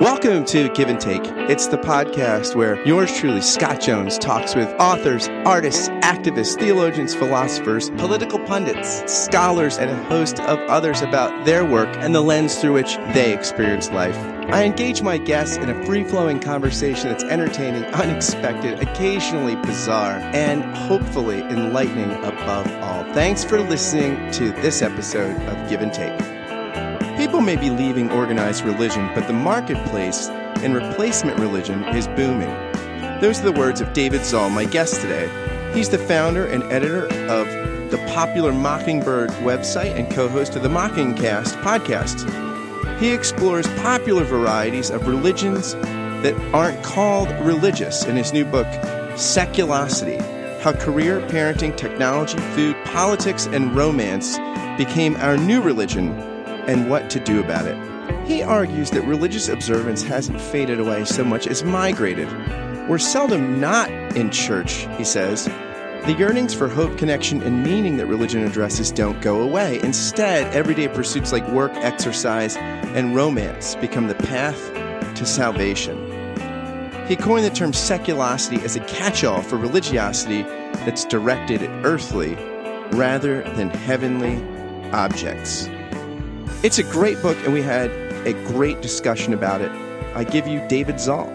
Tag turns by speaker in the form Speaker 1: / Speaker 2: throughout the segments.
Speaker 1: Welcome to Give and Take. It's the podcast where yours truly, Scott Jones, talks with authors, artists, activists, theologians, philosophers, political pundits, scholars, and a host of others about their work and the lens through which they experience life. I engage my guests in a free flowing conversation that's entertaining, unexpected, occasionally bizarre, and hopefully enlightening above all. Thanks for listening to this episode of Give and Take. People may be leaving organized religion, but the marketplace and replacement religion is booming. Those are the words of David Zahl, my guest today. He's the founder and editor of the popular Mockingbird website and co host of the Mockingcast podcast. He explores popular varieties of religions that aren't called religious in his new book, Seculosity How Career, Parenting, Technology, Food, Politics, and Romance Became Our New Religion and what to do about it. He argues that religious observance hasn't faded away so much as migrated. We're seldom not in church, he says. The yearnings for hope, connection, and meaning that religion addresses don't go away. Instead, everyday pursuits like work, exercise, and romance become the path to salvation. He coined the term seculosity as a catch all for religiosity that's directed at earthly rather than heavenly objects. It's a great book, and we had a great discussion about it. I give you David Zahl.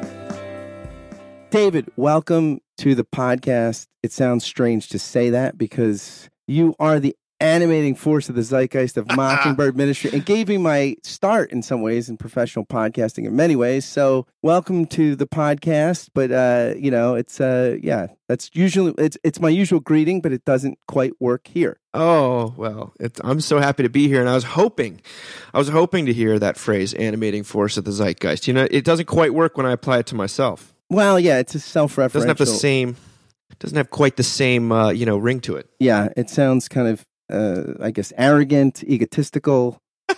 Speaker 1: David, welcome to the podcast. It sounds strange to say that because you are the animating force of the zeitgeist of Mockingbird Ministry and gave me my start in some ways in professional podcasting in many ways. So welcome to the podcast. But uh, you know, it's uh yeah, that's usually it's it's my usual greeting, but it doesn't quite work here.
Speaker 2: Oh well, I'm so happy to be here, and I was hoping, I was hoping to hear that phrase "animating force of the zeitgeist." You know, it doesn't quite work when I apply it to myself.
Speaker 1: Well, yeah, it's a self-referential.
Speaker 2: Doesn't have the same, doesn't have quite the same, uh, you know, ring to it.
Speaker 1: Yeah, it sounds kind of uh, I guess, arrogant, egotistical.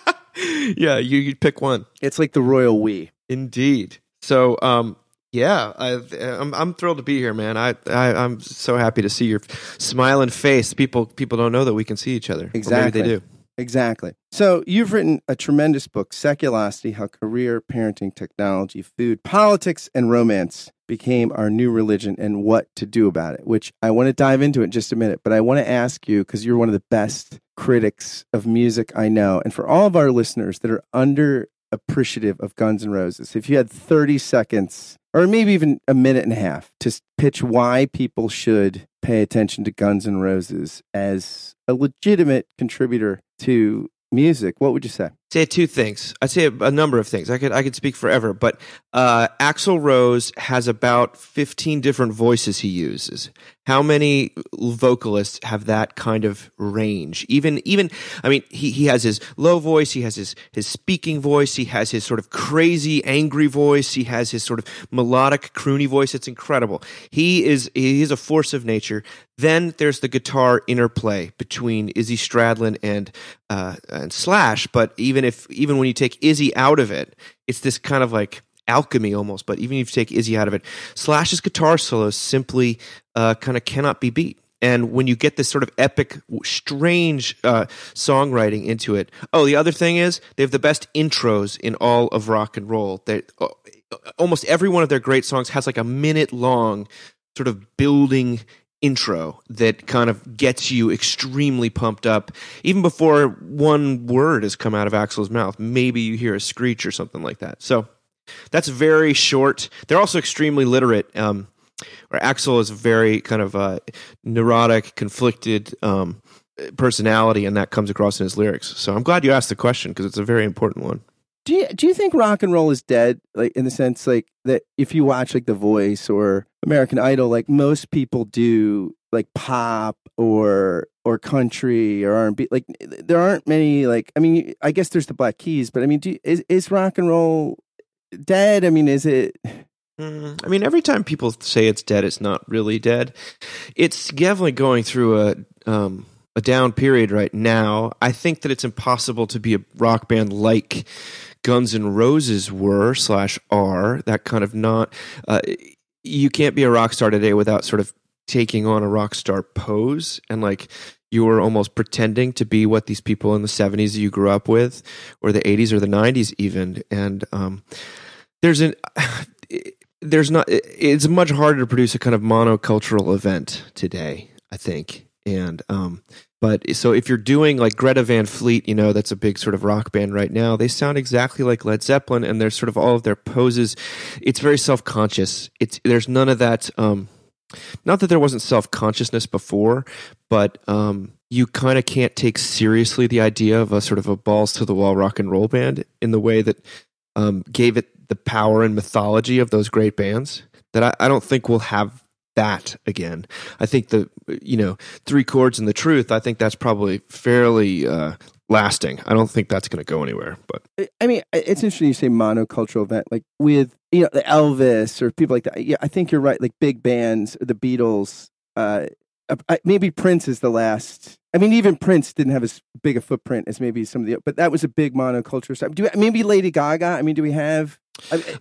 Speaker 2: yeah, you you pick one.
Speaker 1: It's like the royal we.
Speaker 2: Indeed. So, um, yeah, I, am I'm, I'm thrilled to be here, man. I, I am so happy to see your smiling face. People people don't know that we can see each other.
Speaker 1: Exactly,
Speaker 2: they do.
Speaker 1: Exactly. So you've written a tremendous book, Seculosity: How Career, Parenting, Technology, Food, Politics, and Romance became our new religion and what to do about it, which I want to dive into in just a minute. But I want to ask you, because you're one of the best critics of music I know, and for all of our listeners that are under appreciative of Guns N' Roses, if you had 30 seconds or maybe even a minute and a half to pitch why people should pay attention to Guns N' Roses as a legitimate contributor to music, what would you say?
Speaker 2: Say two things. I'd say a, a number of things. I could I could speak forever, but uh, Axl Rose has about fifteen different voices he uses. How many vocalists have that kind of range? Even even I mean, he he has his low voice, he has his his speaking voice, he has his sort of crazy angry voice, he has his sort of melodic croony voice. It's incredible. He is he is a force of nature. Then there's the guitar interplay between Izzy Stradlin and uh, and Slash, but even if even when you take Izzy out of it, it's this kind of like alchemy almost. But even if you take Izzy out of it, Slash's guitar solos simply uh, kind of cannot be beat. And when you get this sort of epic, strange uh, songwriting into it, oh, the other thing is they have the best intros in all of rock and roll. They, uh, almost every one of their great songs has like a minute long sort of building intro that kind of gets you extremely pumped up even before one word has come out of Axl's mouth. Maybe you hear a screech or something like that. So that's very short. They're also extremely literate. Um, or Axl is a very kind of uh, neurotic, conflicted um, personality, and that comes across in his lyrics. So I'm glad you asked the question because it's a very important one.
Speaker 1: Do you do you think rock and roll is dead? Like in the sense like that if you watch like The Voice or American Idol, like most people do like pop or or country or R and B. Like there aren't many like I mean I guess there's the Black Keys, but I mean do, is is rock and roll dead? I mean is it?
Speaker 2: Mm, I mean every time people say it's dead, it's not really dead. It's definitely going through a um, a down period right now. I think that it's impossible to be a rock band like Guns N' Roses were slash are that kind of not. Uh, you can't be a rock star today without sort of taking on a rock star pose and like you were almost pretending to be what these people in the 70s you grew up with or the 80s or the 90s even and um, there's an there's not it's much harder to produce a kind of monocultural event today i think and um but so if you're doing like greta van fleet you know that's a big sort of rock band right now they sound exactly like led zeppelin and there's sort of all of their poses it's very self-conscious. It's there's none of that um not that there wasn't self-consciousness before but um you kind of can't take seriously the idea of a sort of a balls to the wall rock and roll band in the way that um, gave it the power and mythology of those great bands that I, I don't think we'll have that again. I think the you know three chords and the truth. I think that's probably fairly uh, lasting. I don't think that's going to go anywhere. But
Speaker 1: I mean, it's interesting you say monocultural event like with you know the Elvis or people like that. Yeah, I think you're right. Like big bands, the Beatles. Uh, maybe Prince is the last. I mean, even Prince didn't have as big a footprint as maybe some of the, but that was a big monoculture stuff. Do maybe Lady Gaga? I mean, do we have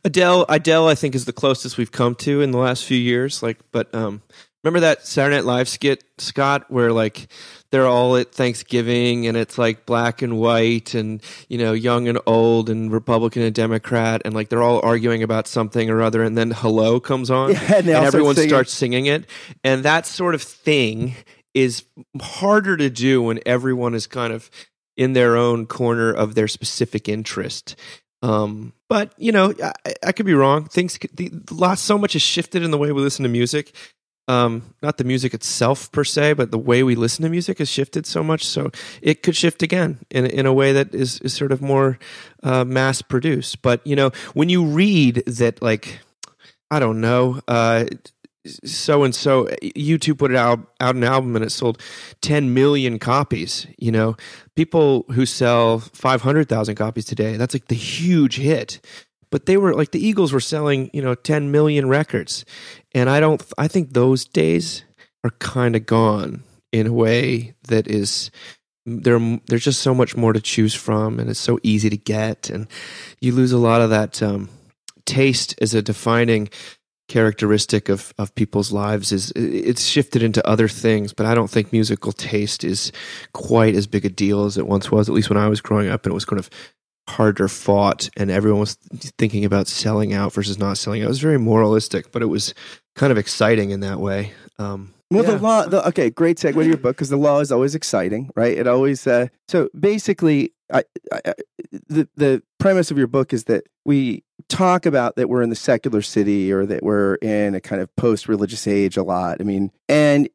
Speaker 2: Adele, Adele, I think is the closest we've come to in the last few years. Like, but um, remember that Saturday Night Live skit, Scott, where like they're all at Thanksgiving and it's like black and white and you know young and old and Republican and Democrat and like they're all arguing about something or other, and then Hello comes on
Speaker 1: yeah, and,
Speaker 2: and everyone
Speaker 1: singing.
Speaker 2: starts singing it, and that sort of thing is harder to do when everyone is kind of in their own corner of their specific interest. Um, but you know, I, I, could be wrong. Things, the, lot, so much has shifted in the way we listen to music. Um, not the music itself per se, but the way we listen to music has shifted so much. So it could shift again in in a way that is is sort of more uh, mass produced. But you know, when you read that, like, I don't know, uh, so and so U2 put out out an album and it sold 10 million copies you know? People who sell 500,000 copies today that's like the huge hit. But they were like the Eagles were selling you know 10 million records. And I don't I think those days are kind of gone in a way that is there there's just so much more to choose from and it's so easy to get. And you lose a lot of that um, taste as a defining characteristic of, of people's lives is it's shifted into other things but i don't think musical taste is quite as big a deal as it once was at least when i was growing up and it was kind of harder fought and everyone was thinking about selling out versus not selling out it was very moralistic but it was kind of exciting in that way um,
Speaker 1: well, yeah. the law. The, okay, great segue to your book because the law is always exciting, right? It always. Uh, so basically, I, I, the the premise of your book is that we talk about that we're in the secular city or that we're in a kind of post religious age a lot. I mean, and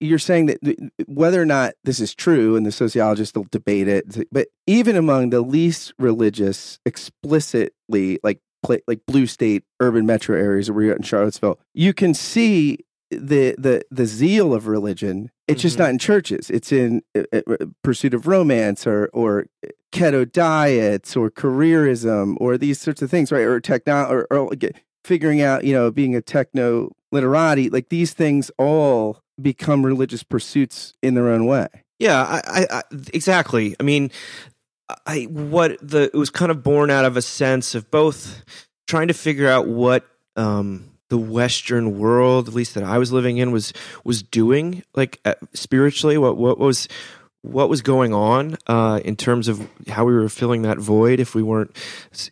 Speaker 1: you're saying that whether or not this is true, and the sociologists will debate it, but even among the least religious, explicitly like like blue state urban metro areas where you're in Charlottesville, you can see the the the zeal of religion it's just mm-hmm. not in churches. It's in uh, uh, pursuit of romance or or keto diets or careerism or these sorts of things right? Or techno or, or figuring out you know being a techno literati. Like these things all become religious pursuits in their own way.
Speaker 2: Yeah I, I, I exactly. I mean i what the it was kind of born out of a sense of both trying to figure out what um the Western world, at least that I was living in, was was doing like uh, spiritually. What what was what was going on uh, in terms of how we were filling that void if we weren't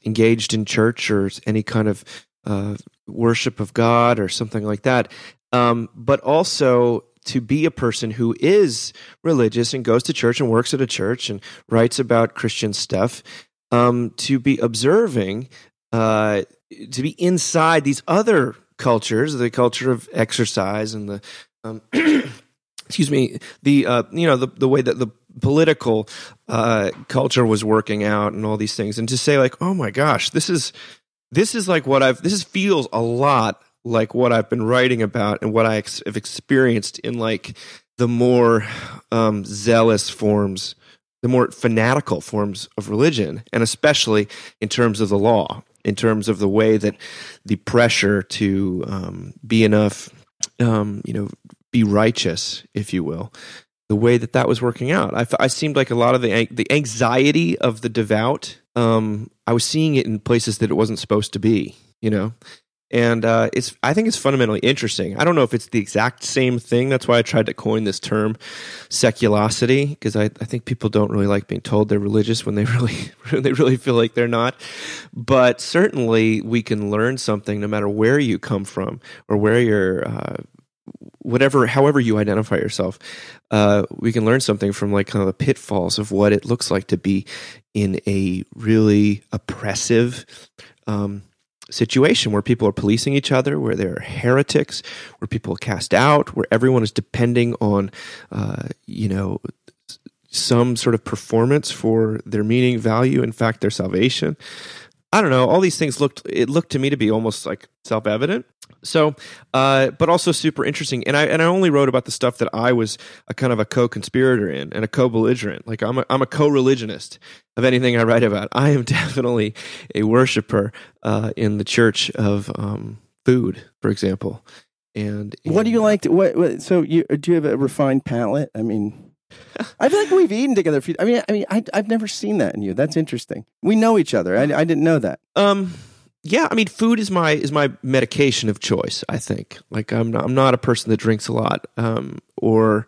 Speaker 2: engaged in church or any kind of uh, worship of God or something like that. Um, but also to be a person who is religious and goes to church and works at a church and writes about Christian stuff. Um, to be observing, uh, to be inside these other cultures, the culture of exercise and the um, excuse me, the uh, you know the the way that the political uh, culture was working out and all these things, and to say like, oh my gosh, this is this is like what I've this feels a lot like what I've been writing about and what I ex- have experienced in like the more um, zealous forms, the more fanatical forms of religion, and especially in terms of the law in terms of the way that the pressure to um, be enough, um, you know, be righteous, if you will, the way that that was working out. I, I seemed like a lot of the the anxiety of the devout. Um, I was seeing it in places that it wasn't supposed to be. You know, and uh, it's I think it's fundamentally interesting. I don't know if it's the exact same thing. That's why I tried to coin this term, seculosity, because I, I think people don't really like being told they're religious when they really when they really feel like they're not. But certainly, we can learn something no matter where you come from or where you're. Uh, whatever however you identify yourself uh, we can learn something from like kind of the pitfalls of what it looks like to be in a really oppressive um, situation where people are policing each other, where there are heretics, where people are cast out, where everyone is depending on, uh, you know, some sort of performance for their meaning, value, in fact, their salvation. I don't know. All these things looked. It looked to me to be almost like self evident. So, uh, but also super interesting. And I and I only wrote about the stuff that I was a kind of a co-conspirator in and a co-belligerent. Like I'm a, I'm a co-religionist of anything I write about. I am definitely a worshiper uh, in the church of um, food, for example. And, and
Speaker 1: what do you like? To, what, what so you do you have a refined palate? I mean. I feel like we've eaten together. Few, I mean, I mean, I, have never seen that in you. That's interesting. We know each other. I, I didn't know that.
Speaker 2: Um, yeah, I mean, food is my is my medication of choice. I think. Like, I'm not, I'm not a person that drinks a lot um, or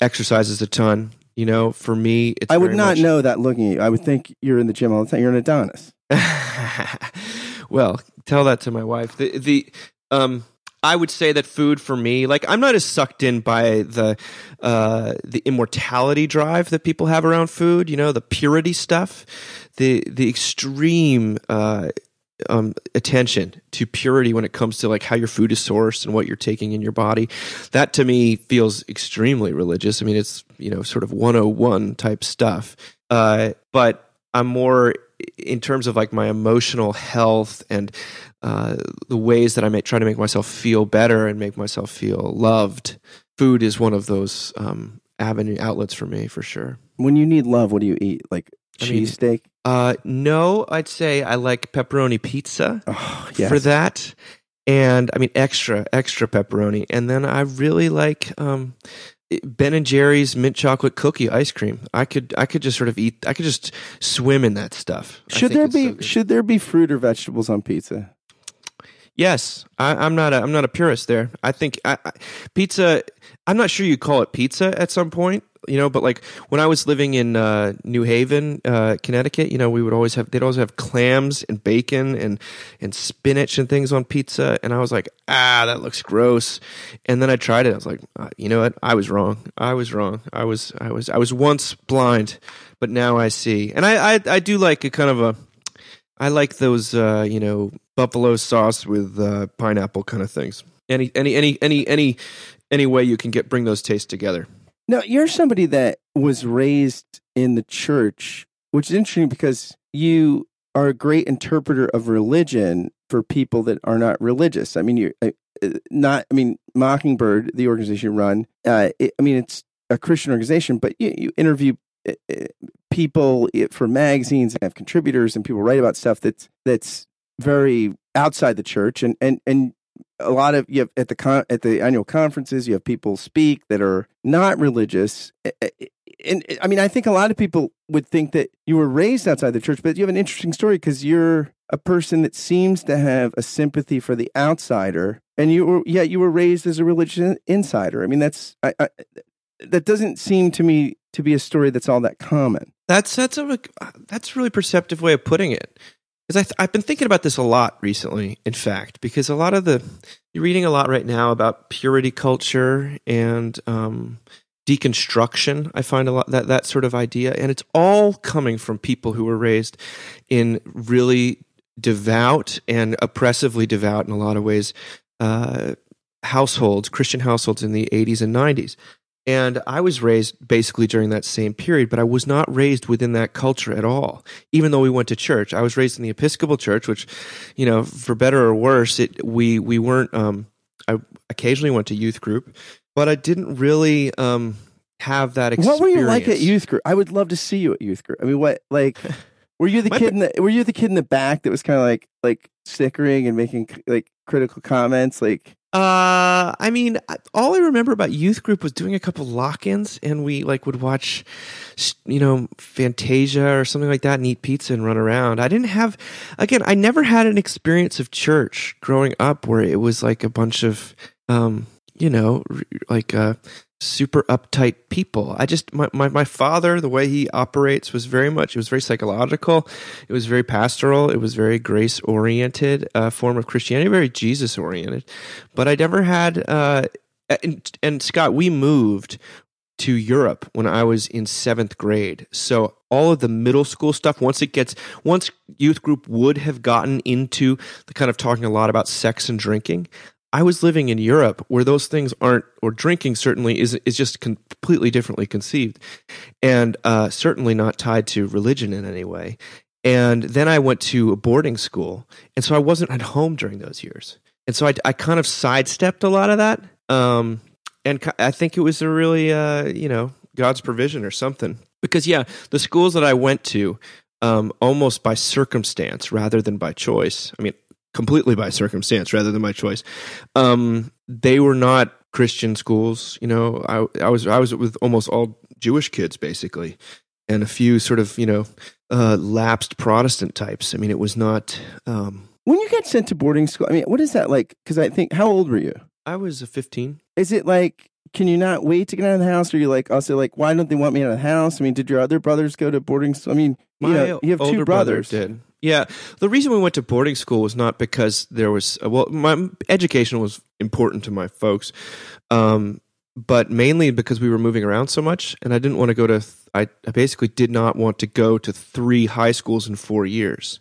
Speaker 2: exercises a ton. You know, for me, it's
Speaker 1: I would not much... know that looking at you. I would think you're in the gym all the time. You're an Adonis.
Speaker 2: well, tell that to my wife. The the um, I would say that food for me, like I'm not as sucked in by the uh, the immortality drive that people have around food. You know, the purity stuff, the the extreme. Uh, um, attention to purity when it comes to like how your food is sourced and what you're taking in your body. That to me feels extremely religious. I mean, it's you know sort of 101 type stuff. Uh, but I'm more in terms of like my emotional health and uh, the ways that I may try to make myself feel better and make myself feel loved. Food is one of those um, avenue outlets for me for sure.
Speaker 1: When you need love, what do you eat? Like cheesesteak?
Speaker 2: Uh, no, I'd say I like pepperoni pizza oh, yes. for that, and I mean extra extra pepperoni, and then I really like um, Ben and Jerry's mint chocolate cookie ice cream. I could I could just sort of eat. I could just swim in that stuff.
Speaker 1: Should there be so should there be fruit or vegetables on pizza?
Speaker 2: Yes, I, am not. A, I'm not a purist there. I think I, I, pizza. I'm not sure you call it pizza at some point you know but like when i was living in uh, new haven uh, connecticut you know we would always have they'd always have clams and bacon and and spinach and things on pizza and i was like ah that looks gross. And then i tried it i was like uh, you know what? I was wrong. I was wrong. I was i was i was once blind but now i see. And i i, I do like a kind of a i like those uh, you know buffalo sauce with uh, pineapple kind of things. Any any any any any any way you can get bring those tastes together
Speaker 1: now, you're somebody that was raised in the church, which is interesting because you are a great interpreter of religion for people that are not religious. I mean, you're uh, uh, not, I mean, Mockingbird, the organization you run, uh, it, I mean, it's a Christian organization, but you, you interview uh, people for magazines and have contributors and people write about stuff that's, that's very outside the church. And, and, and a lot of you have at the con, at the annual conferences you have people speak that are not religious. And i mean i think a lot of people would think that you were raised outside the church but you have an interesting story because you're a person that seems to have a sympathy for the outsider and you were yeah you were raised as a religious insider. I mean that's I, I, that doesn't seem to me to be a story that's all that common.
Speaker 2: That's that's a that's a really perceptive way of putting it because th- I've been thinking about this a lot recently, in fact, because a lot of the you're reading a lot right now about purity culture and um, deconstruction. I find a lot that that sort of idea, and it's all coming from people who were raised in really devout and oppressively devout in a lot of ways uh, households, Christian households in the 80s and 90s. And I was raised basically during that same period, but I was not raised within that culture at all. Even though we went to church, I was raised in the Episcopal Church, which, you know, for better or worse, it we we weren't. Um, I occasionally went to youth group, but I didn't really um, have that experience.
Speaker 1: What were you like at youth group? I would love to see you at youth group. I mean, what like were you the kid in the were you the kid in the back that was kind of like like snickering and making like critical comments? Like,
Speaker 2: Uh, I mean, all I remember about youth group was doing a couple lock-ins, and we like would watch, you know, Fantasia or something like that, and eat pizza and run around. I didn't have, again, I never had an experience of church growing up where it was like a bunch of, um, you know, like uh, super uptight people. I just my, my my father, the way he operates was very much. It was very psychological. It was very pastoral. It was very grace oriented uh, form of Christianity, very Jesus oriented. But I never had. Uh, and, and Scott, we moved to Europe when I was in seventh grade. So all of the middle school stuff, once it gets, once youth group would have gotten into the kind of talking a lot about sex and drinking, I was living in Europe where those things aren't, or drinking certainly is is just completely differently conceived, and uh, certainly not tied to religion in any way. And then I went to a boarding school, and so I wasn't at home during those years, and so I, I kind of sidestepped a lot of that. Um, and I think it was a really, uh, you know, God's provision or something. Because yeah, the schools that I went to, um, almost by circumstance rather than by choice. I mean, completely by circumstance rather than by choice. Um, they were not Christian schools. You know, I, I was I was with almost all Jewish kids basically, and a few sort of you know uh, lapsed Protestant types. I mean, it was not. Um,
Speaker 1: when you get sent to boarding school, I mean, what is that like? Because I think, how old were you?
Speaker 2: I was a fifteen.
Speaker 1: Is it like, can you not wait to get out of the house? Or you like also like, why don't they want me out of the house? I mean, did your other brothers go to boarding school? I mean, you know, you have
Speaker 2: older
Speaker 1: two
Speaker 2: brother
Speaker 1: brothers.
Speaker 2: did. Yeah, the reason we went to boarding school was not because there was uh, well, my education was important to my folks, um, but mainly because we were moving around so much, and I didn't want to go to. I, I basically did not want to go to three high schools in four years.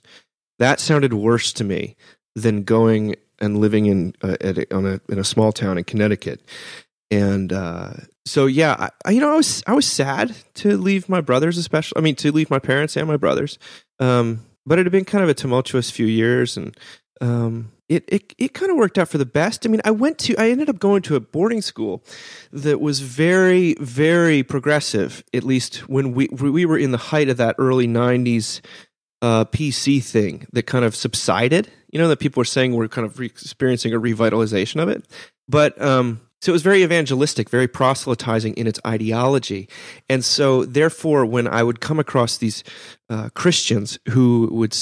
Speaker 2: That sounded worse to me than going and living in uh, a, on a in a small town in Connecticut, and uh, so yeah, I, you know, I was I was sad to leave my brothers, especially. I mean, to leave my parents and my brothers. Um, but it had been kind of a tumultuous few years, and um, it it it kind of worked out for the best. I mean, I went to I ended up going to a boarding school that was very very progressive. At least when we we were in the height of that early '90s uh, PC thing that kind of subsided. You know that people were saying we're kind of re- experiencing a revitalization of it, but um, so it was very evangelistic, very proselytizing in its ideology, and so therefore, when I would come across these uh, Christians who would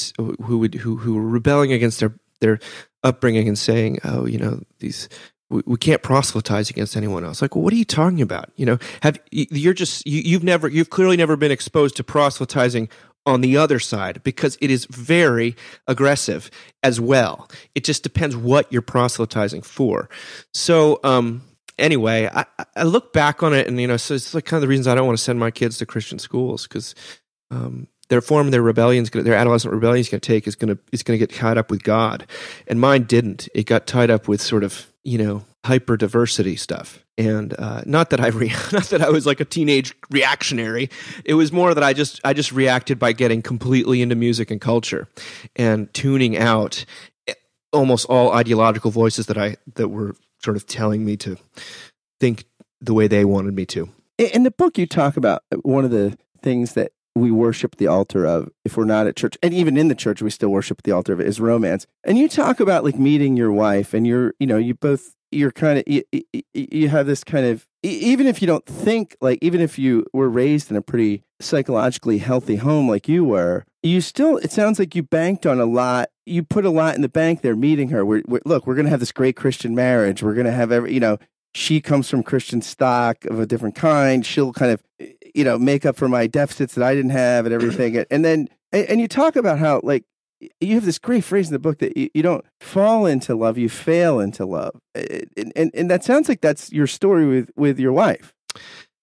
Speaker 2: who would who who were rebelling against their their upbringing and saying, "Oh, you know these." We, we can't proselytize against anyone else. Like, well, what are you talking about? You know, have you- you're just you, you've never you've clearly never been exposed to proselytizing on the other side because it is very aggressive as well. It just depends what you're proselytizing for. So, um, anyway, I, I- look back on it and, you know, so it's like kind of the reasons I don't want to send my kids to Christian schools because, um, their form, their rebellion's their adolescent rebellion's going to take is going to is going to get tied up with God, and mine didn't. It got tied up with sort of you know hyper diversity stuff, and uh, not that I re- not that I was like a teenage reactionary. It was more that I just I just reacted by getting completely into music and culture, and tuning out eh, almost all ideological voices that I that were sort of telling me to think the way they wanted me to.
Speaker 1: In the book, you talk about one of the things that we worship the altar of if we're not at church, and even in the church, we still worship the altar of it, is romance. And you talk about like meeting your wife, and you're, you know, you both, you're kind of, you, you- have this kind of, even if you don't think, like, even if you were raised in a pretty psychologically healthy home like you were, you still, it sounds like you banked on a lot. You put a lot in the bank there meeting her. We're, we're, look, we're going to have this great Christian marriage. We're going to have every, you know, she comes from Christian stock of a different kind. She'll kind of, you know, make up for my deficits that I didn't have and everything. And then, and, and you talk about how, like, you have this great phrase in the book that you, you don't fall into love, you fail into love. And, and, and that sounds like that's your story with, with your wife.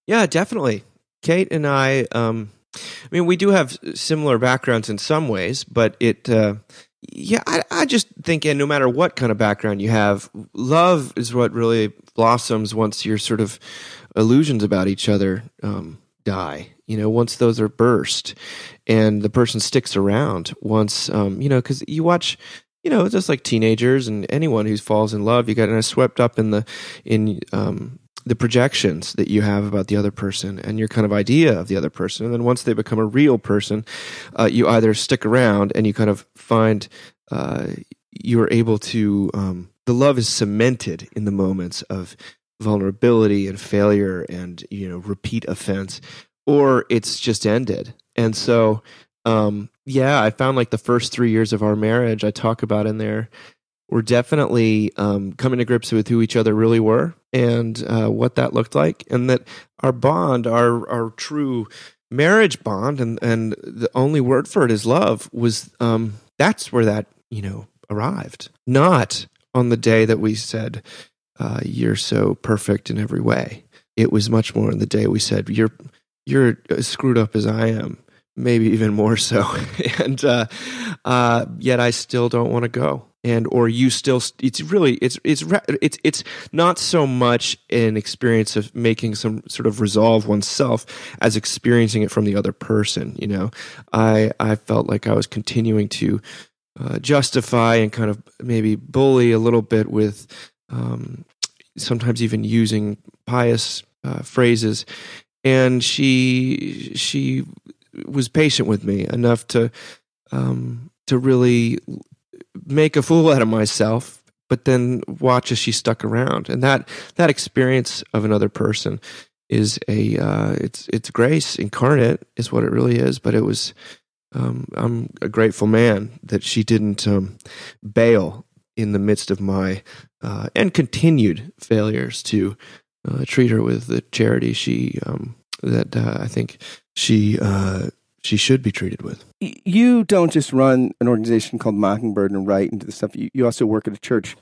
Speaker 2: Yeah, definitely. Kate and I, um, I mean, we do have similar backgrounds in some ways, but it, uh, yeah, I, I just think, and no matter what kind of background you have, love is what really blossoms once your sort of illusions about each other um, die. You know, once those are burst, and the person sticks around. Once, um, you know, because you watch, you know, just like teenagers and anyone who falls in love, you get kind of swept up in the in um, the projections that you have about the other person and your kind of idea of the other person. And then once they become a real person, uh, you either stick around and you kind of find uh, you are able to um, the love is cemented in the moments of vulnerability and failure and you know repeat offense or it's just ended. And so um yeah i found like the first three years of our marriage i talk about in there were definitely um, coming to grips with who each other really were and uh, what that looked like and that our bond our our true marriage bond and and the only word for it is love was um that's where that you know arrived. Not on the day that we said uh, you're so perfect in every way. It was much more in the day we said you're you're as screwed up as I am, maybe even more so, and uh, uh, yet I still don't want to go. And or you still, it's really it's it's it's it's not so much an experience of making some sort of resolve oneself as experiencing it from the other person. You know, I I felt like I was continuing to uh, justify and kind of maybe bully a little bit with um, sometimes even using pious uh, phrases. And she she was patient with me enough to um, to really make a fool out of myself, but then watch as she stuck around. And that that experience of another person is a uh, it's it's grace incarnate is what it really is. But it was um, I'm a grateful man that she didn't um, bail in the midst of my uh, and continued failures to uh, treat her with the charity she um, that uh, I think she uh, she should be treated with.
Speaker 1: You don't just run an organization called Mockingbird and write into the stuff. You, you also work at a church.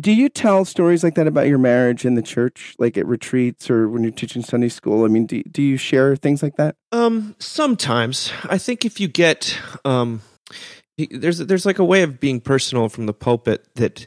Speaker 1: Do you tell stories like that about your marriage in the church, like at retreats or when you're teaching Sunday school? I mean, do do you share things like that?
Speaker 2: Um, sometimes. I think if you get um, there's there's like a way of being personal from the pulpit that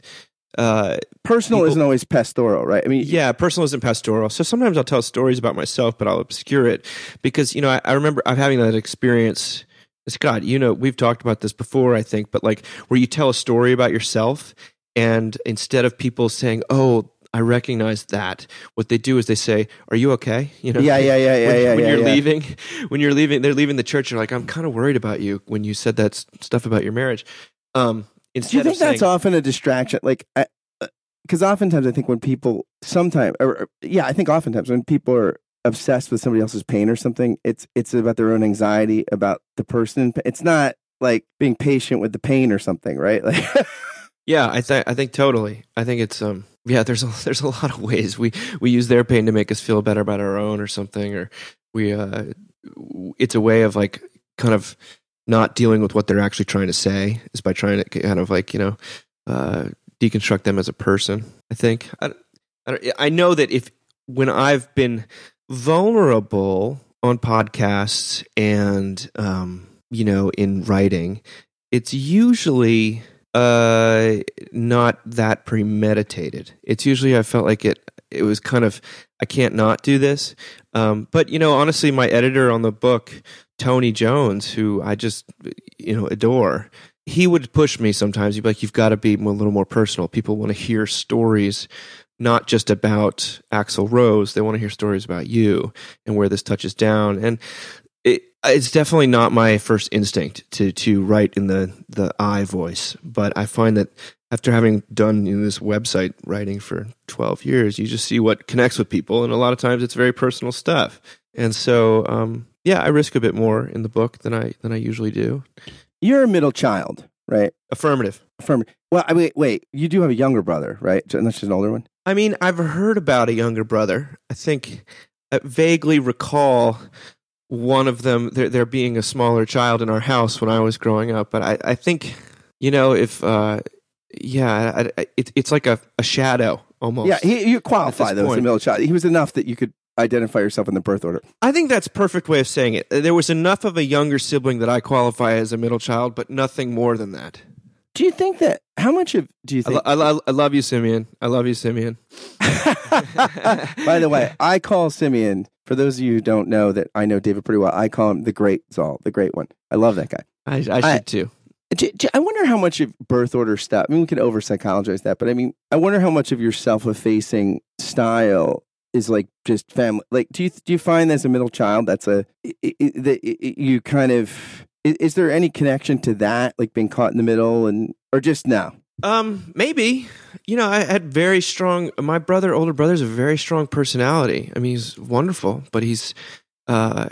Speaker 2: uh,
Speaker 1: personal people, isn't always pastoral, right? I mean,
Speaker 2: yeah, personal isn't pastoral. So sometimes I'll tell stories about myself, but I'll obscure it because you know I, I remember I'm having that experience. Scott, you know, we've talked about this before, I think, but like where you tell a story about yourself, and instead of people saying, "Oh, I recognize that," what they do is they say, "Are you okay?"
Speaker 1: You know, yeah, yeah, yeah, yeah,
Speaker 2: when,
Speaker 1: yeah.
Speaker 2: When
Speaker 1: yeah,
Speaker 2: you're
Speaker 1: yeah.
Speaker 2: leaving, when you're leaving, they're leaving the church. You're like, "I'm kind of worried about you." When you said that stuff about your marriage, um,
Speaker 1: do you think that's often a distraction? Like, because oftentimes I think when people, sometimes, or yeah, I think oftentimes when people are obsessed with somebody else's pain or something, it's it's about their own anxiety about the person. It's not like being patient with the pain or something, right? Like,
Speaker 2: yeah, I think I think totally. I think it's um, yeah. There's a there's a lot of ways we we use their pain to make us feel better about our own or something, or we uh, it's a way of like kind of not dealing with what they're actually trying to say is by trying to kind of like you know uh, deconstruct them as a person. I think I, I, I know that if when I've been vulnerable on podcasts and um, you know in writing, it's usually uh, not that premeditated. It's usually I felt like it. It was kind of I can't not do this. Um, but you know, honestly, my editor on the book, Tony Jones, who I just you know adore, he would push me sometimes. He'd be like, "You've got to be a little more personal. People want to hear stories, not just about Axl Rose. They want to hear stories about you and where this touches down." And it, it's definitely not my first instinct to to write in the the I voice, but I find that after having done you know, this website writing for 12 years, you just see what connects with people. And a lot of times it's very personal stuff. And so, um, yeah, I risk a bit more in the book than I, than I usually do.
Speaker 1: You're a middle child, right?
Speaker 2: Affirmative.
Speaker 1: Affirmative. Well, I mean, wait, you do have a younger brother, right? And that's just an older one.
Speaker 2: I mean, I've heard about a younger brother. I think I vaguely recall one of them there, there being a smaller child in our house when I was growing up. But I, I think, you know, if, uh, yeah, I, I, it, it's like a, a shadow almost.
Speaker 1: Yeah, he, you qualify though as a middle child. He was enough that you could identify yourself in the birth order.
Speaker 2: I think that's perfect way of saying it. There was enough of a younger sibling that I qualify as a middle child, but nothing more than that.
Speaker 1: Do you think that? How much of do you think?
Speaker 2: I, lo- I, I love you, Simeon. I love you, Simeon.
Speaker 1: By the way, I call Simeon. For those of you who don't know that I know David pretty well, I call him the Great Zahl, the Great One. I love that guy.
Speaker 2: I, I should too.
Speaker 1: I wonder how much of birth order stuff. I mean, we could over psychologize that, but I mean, I wonder how much of your self-effacing style is like just family. Like, do you do you find as a middle child that's a that you kind of is there any connection to that, like being caught in the middle, and or just now?
Speaker 2: Um, maybe. You know, I had very strong. My brother, older brother, is a very strong personality. I mean, he's wonderful, but he's uh,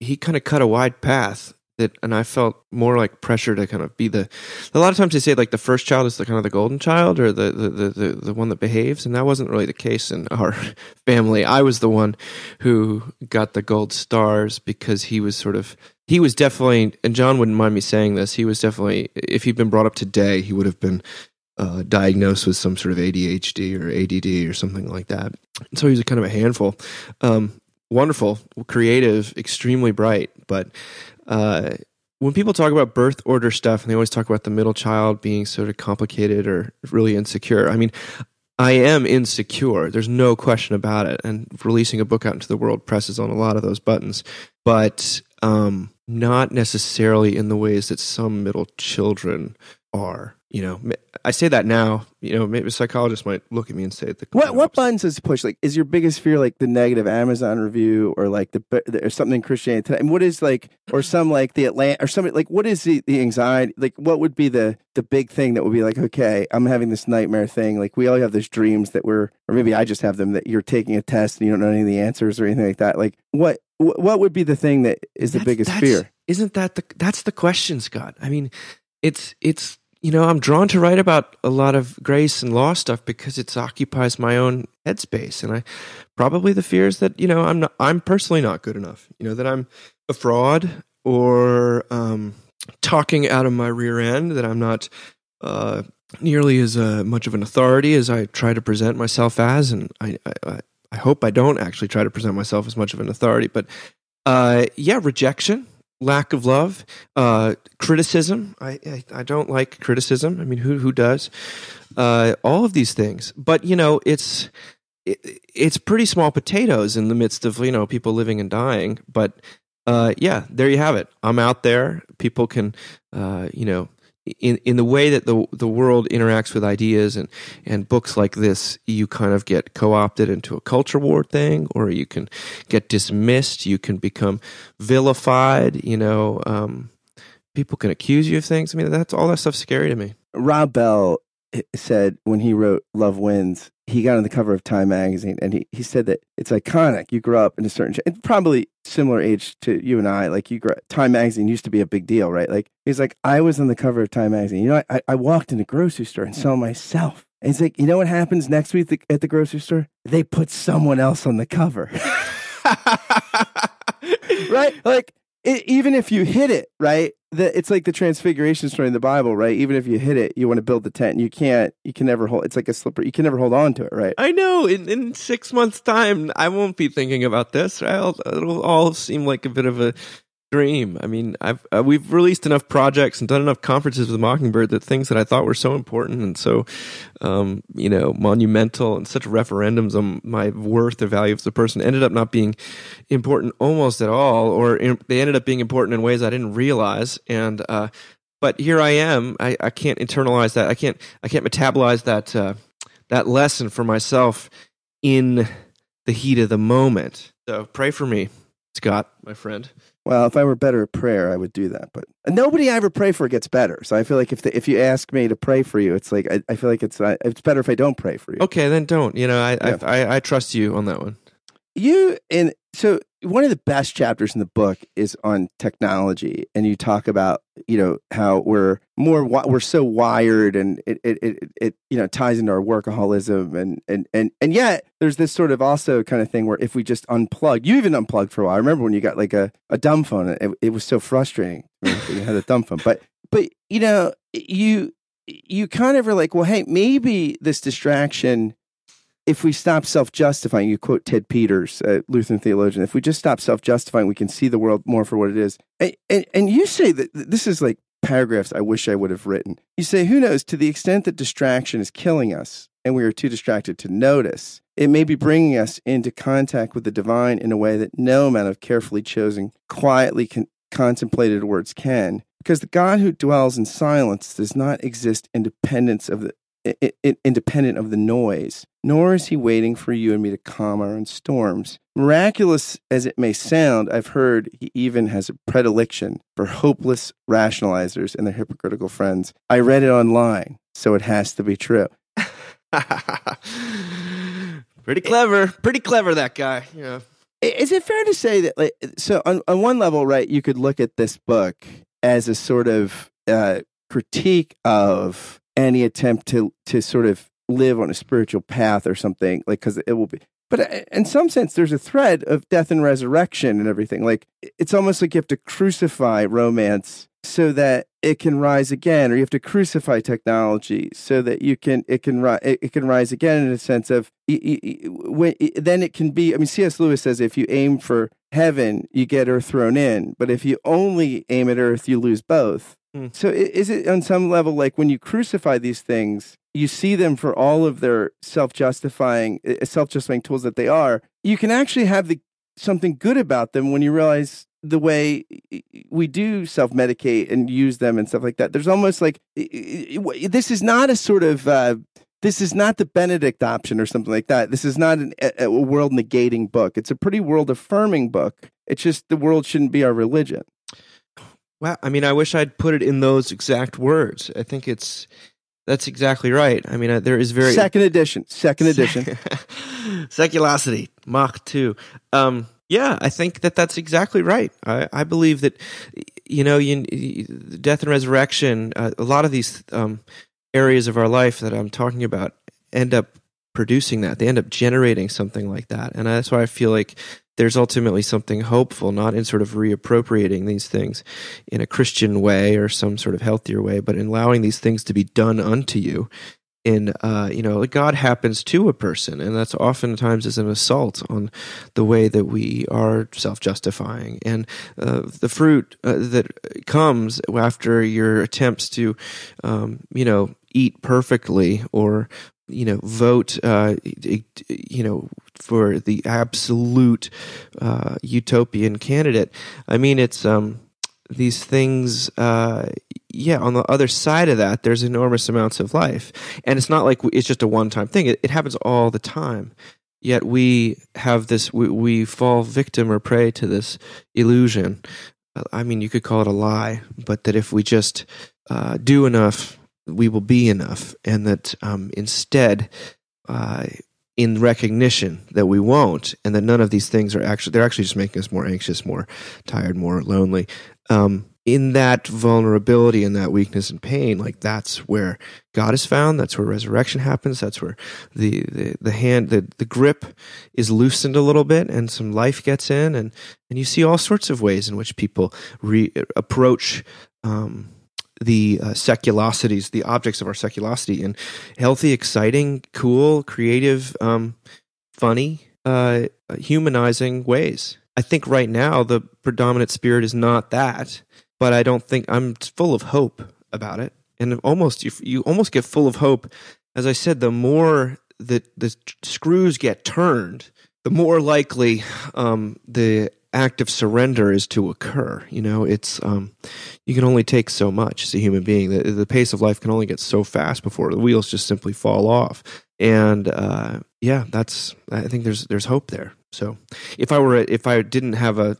Speaker 2: he kind of cut a wide path that, and I felt more like pressure to kind of be the. A lot of times they say like the first child is the kind of the golden child or the the the the, the one that behaves, and that wasn't really the case in our family. I was the one who got the gold stars because he was sort of he was definitely, and John wouldn't mind me saying this. He was definitely, if he'd been brought up today, he would have been uh, diagnosed with some sort of ADHD or ADD or something like that. So he was kind of a handful. Um, wonderful, creative, extremely bright. But uh, when people talk about birth order stuff, and they always talk about the middle child being sort of complicated or really insecure, I mean, I am insecure. There's no question about it. And releasing a book out into the world presses on a lot of those buttons. But um, not necessarily in the ways that some middle children are. You know, I say that now. You know, maybe a psychologist might look at me and say, "The
Speaker 1: what what buttons does push? Like, is your biggest fear like the negative Amazon review, or like the or something in Christianity today? And what is like, or some like the Atlantic, or something like what is the the anxiety? Like, what would be the the big thing that would be like, okay, I'm having this nightmare thing. Like, we all have those dreams that we're, or maybe I just have them that you're taking a test and you don't know any of the answers or anything like that. Like, what what would be the thing that is the
Speaker 2: that's,
Speaker 1: biggest
Speaker 2: that's,
Speaker 1: fear?
Speaker 2: Isn't that the that's the question, Scott? I mean, it's it's you know I'm drawn to write about a lot of grace and law stuff because it occupies my own headspace, and I probably the fears that you know I'm not I'm personally not good enough. You know that I'm a fraud or um, talking out of my rear end. That I'm not. Uh, nearly as uh, much of an authority as I try to present myself as, and I, I, I hope I don't actually try to present myself as much of an authority, but uh, yeah, rejection, lack of love, uh, criticism. I, I, I don't like criticism. I mean, who who does? Uh, all of these things, but you know, it's it, it's pretty small potatoes in the midst of you know people living and dying. But uh, yeah, there you have it. I'm out there. People can uh, you know in in the way that the the world interacts with ideas and and books like this, you kind of get co opted into a culture war thing, or you can get dismissed. You can become vilified. You know, um, people can accuse you of things. I mean, that's all that stuff's scary to me.
Speaker 1: Rob Bell said when he wrote Love Wins, he got on the cover of Time magazine and he, he said that it's iconic. You grew up in a certain, and probably similar age to you and I. Like you grew Time magazine used to be a big deal, right? Like he's like, I was on the cover of Time magazine. You know, I, I walked in the grocery store and saw myself. And he's like, you know what happens next week at the grocery store? They put someone else on the cover. right? Like it, even if you hit it, right? The, it's like the transfiguration story in the Bible, right? Even if you hit it, you want to build the tent, and you can't. You can never hold. It's like a slipper. You can never hold on to it, right?
Speaker 2: I know. In, in six months' time, I won't be thinking about this. It'll all seem like a bit of a dream. I mean, I've uh, we've released enough projects and done enough conferences with Mockingbird that things that I thought were so important and so, um, you know, monumental and such referendums on my worth or value as a person ended up not being important almost at all, or in, they ended up being important in ways I didn't realize. And uh, but here I am. I, I can't internalize that. I can't. I can't metabolize that uh, that lesson for myself in the heat of the moment. So pray for me, Scott, my friend.
Speaker 1: Well, if I were better at prayer, I would do that. But nobody I ever pray for gets better. So I feel like if the, if you ask me to pray for you, it's like I, I feel like it's uh, it's better if I don't pray for you.
Speaker 2: Okay, then don't. You know, I yeah. I, I, I trust you on that one.
Speaker 1: You and so one of the best chapters in the book is on technology and you talk about you know how we're more we're so wired and it it it, it you know ties into our workaholism and and and and yet there's this sort of also kind of thing where if we just unplug you even unplugged for a while. I remember when you got like a, a dumb phone it, it was so frustrating you had a dumb phone. But but you know you you kind of are like well hey maybe this distraction if we stop self justifying, you quote Ted Peters, a Lutheran theologian, if we just stop self justifying, we can see the world more for what it is. And, and, and, you say that this is like paragraphs I wish I would have written. You say, who knows, to the extent that distraction is killing us and we are too distracted to notice, it may be bringing us into contact with the divine in a way that no amount of carefully chosen, quietly con- contemplated words can. Because the God who dwells in silence does not exist in dependence of the independent of the noise, nor is he waiting for you and me to calm our own storms. Miraculous as it may sound, I've heard he even has a predilection for hopeless rationalizers and their hypocritical friends. I read it online. so it has to be true.
Speaker 2: pretty clever. Pretty clever, that guy. Yeah.
Speaker 1: Is it fair to say that, like, so on, on one level, right, you could look at this book as a sort of uh, critique of any attempt to to sort of live on a spiritual path or something, like because it will be. But uh, in some sense, there's a thread of death and resurrection and everything. Like it's almost like you have to crucify romance so that it can rise again, or you have to crucify technology so that you can it can rise it can rise again in a sense of when then it can be. I mean, C.S. Lewis says if you aim for heaven, you get earth thrown in, but if you only aim at earth, you lose both. Mm. So is it on some level like when you crucify these things, you see them for all of their self-justifying self-justifying tools that they are, you can actually have the something good about them when you realize the way we do self medicate and use them and stuff like that. There's almost like this is not a sort of uh, this is not the Benedict option or something like that. This is not an, a, world negating book. It's a pretty world affirming book. It's just the world shouldn't be our religion.
Speaker 2: Well, I mean, I wish I'd put it in those exact words. I think it's that's exactly right. I mean, uh, there is very
Speaker 1: second edition, second edition,
Speaker 2: seculosity, Mach two. Um, yeah, I think that that's exactly right. I, I believe that, you know, you, death and resurrection, uh, a lot of these um, areas of our life that I'm talking about end up producing that. They end up generating something like that. And that's why I feel like there's ultimately something hopeful, not in sort of reappropriating these things in a Christian way or some sort of healthier way, but in allowing these things to be done unto you. In uh, you know God happens to a person, and that's oftentimes as an assault on the way that we are self-justifying, and uh, the fruit uh, that comes after your attempts to um, you know eat perfectly or you know vote uh, you know for the absolute uh, utopian candidate. I mean, it's um, these things uh, yeah, on the other side of that, there's enormous amounts of life. And it's not like it's just a one time thing, it, it, happens all the time. Yet we have this, we, we fall victim or prey to this illusion. I mean, you could call it a lie, but that if we just uh, do enough, we will be enough. And that um, instead, uh, in recognition that we won't, and that none of these things are actually, they're actually just making us more anxious, more tired, more lonely. Um, in that vulnerability and that weakness and pain, like that's where God is found. That's where resurrection happens. That's where the, the, the hand, the, the grip is loosened a little bit and some life gets in. And, and you see all sorts of ways in which people re- approach, um, the uh, seculosities, the objects of our seculosity in healthy, exciting, cool, creative, um, funny, uh, humanizing ways. I think right now the predominant spirit is not that but I don't think I'm full of hope about it. And almost you, you almost get full of hope. As I said, the more that the screws get turned, the more likely um, the act of surrender is to occur. You know, it's um, you can only take so much as a human being. The, the pace of life can only get so fast before the wheels just simply fall off. And uh, yeah, that's I think there's there's hope there. So if I were if I didn't have a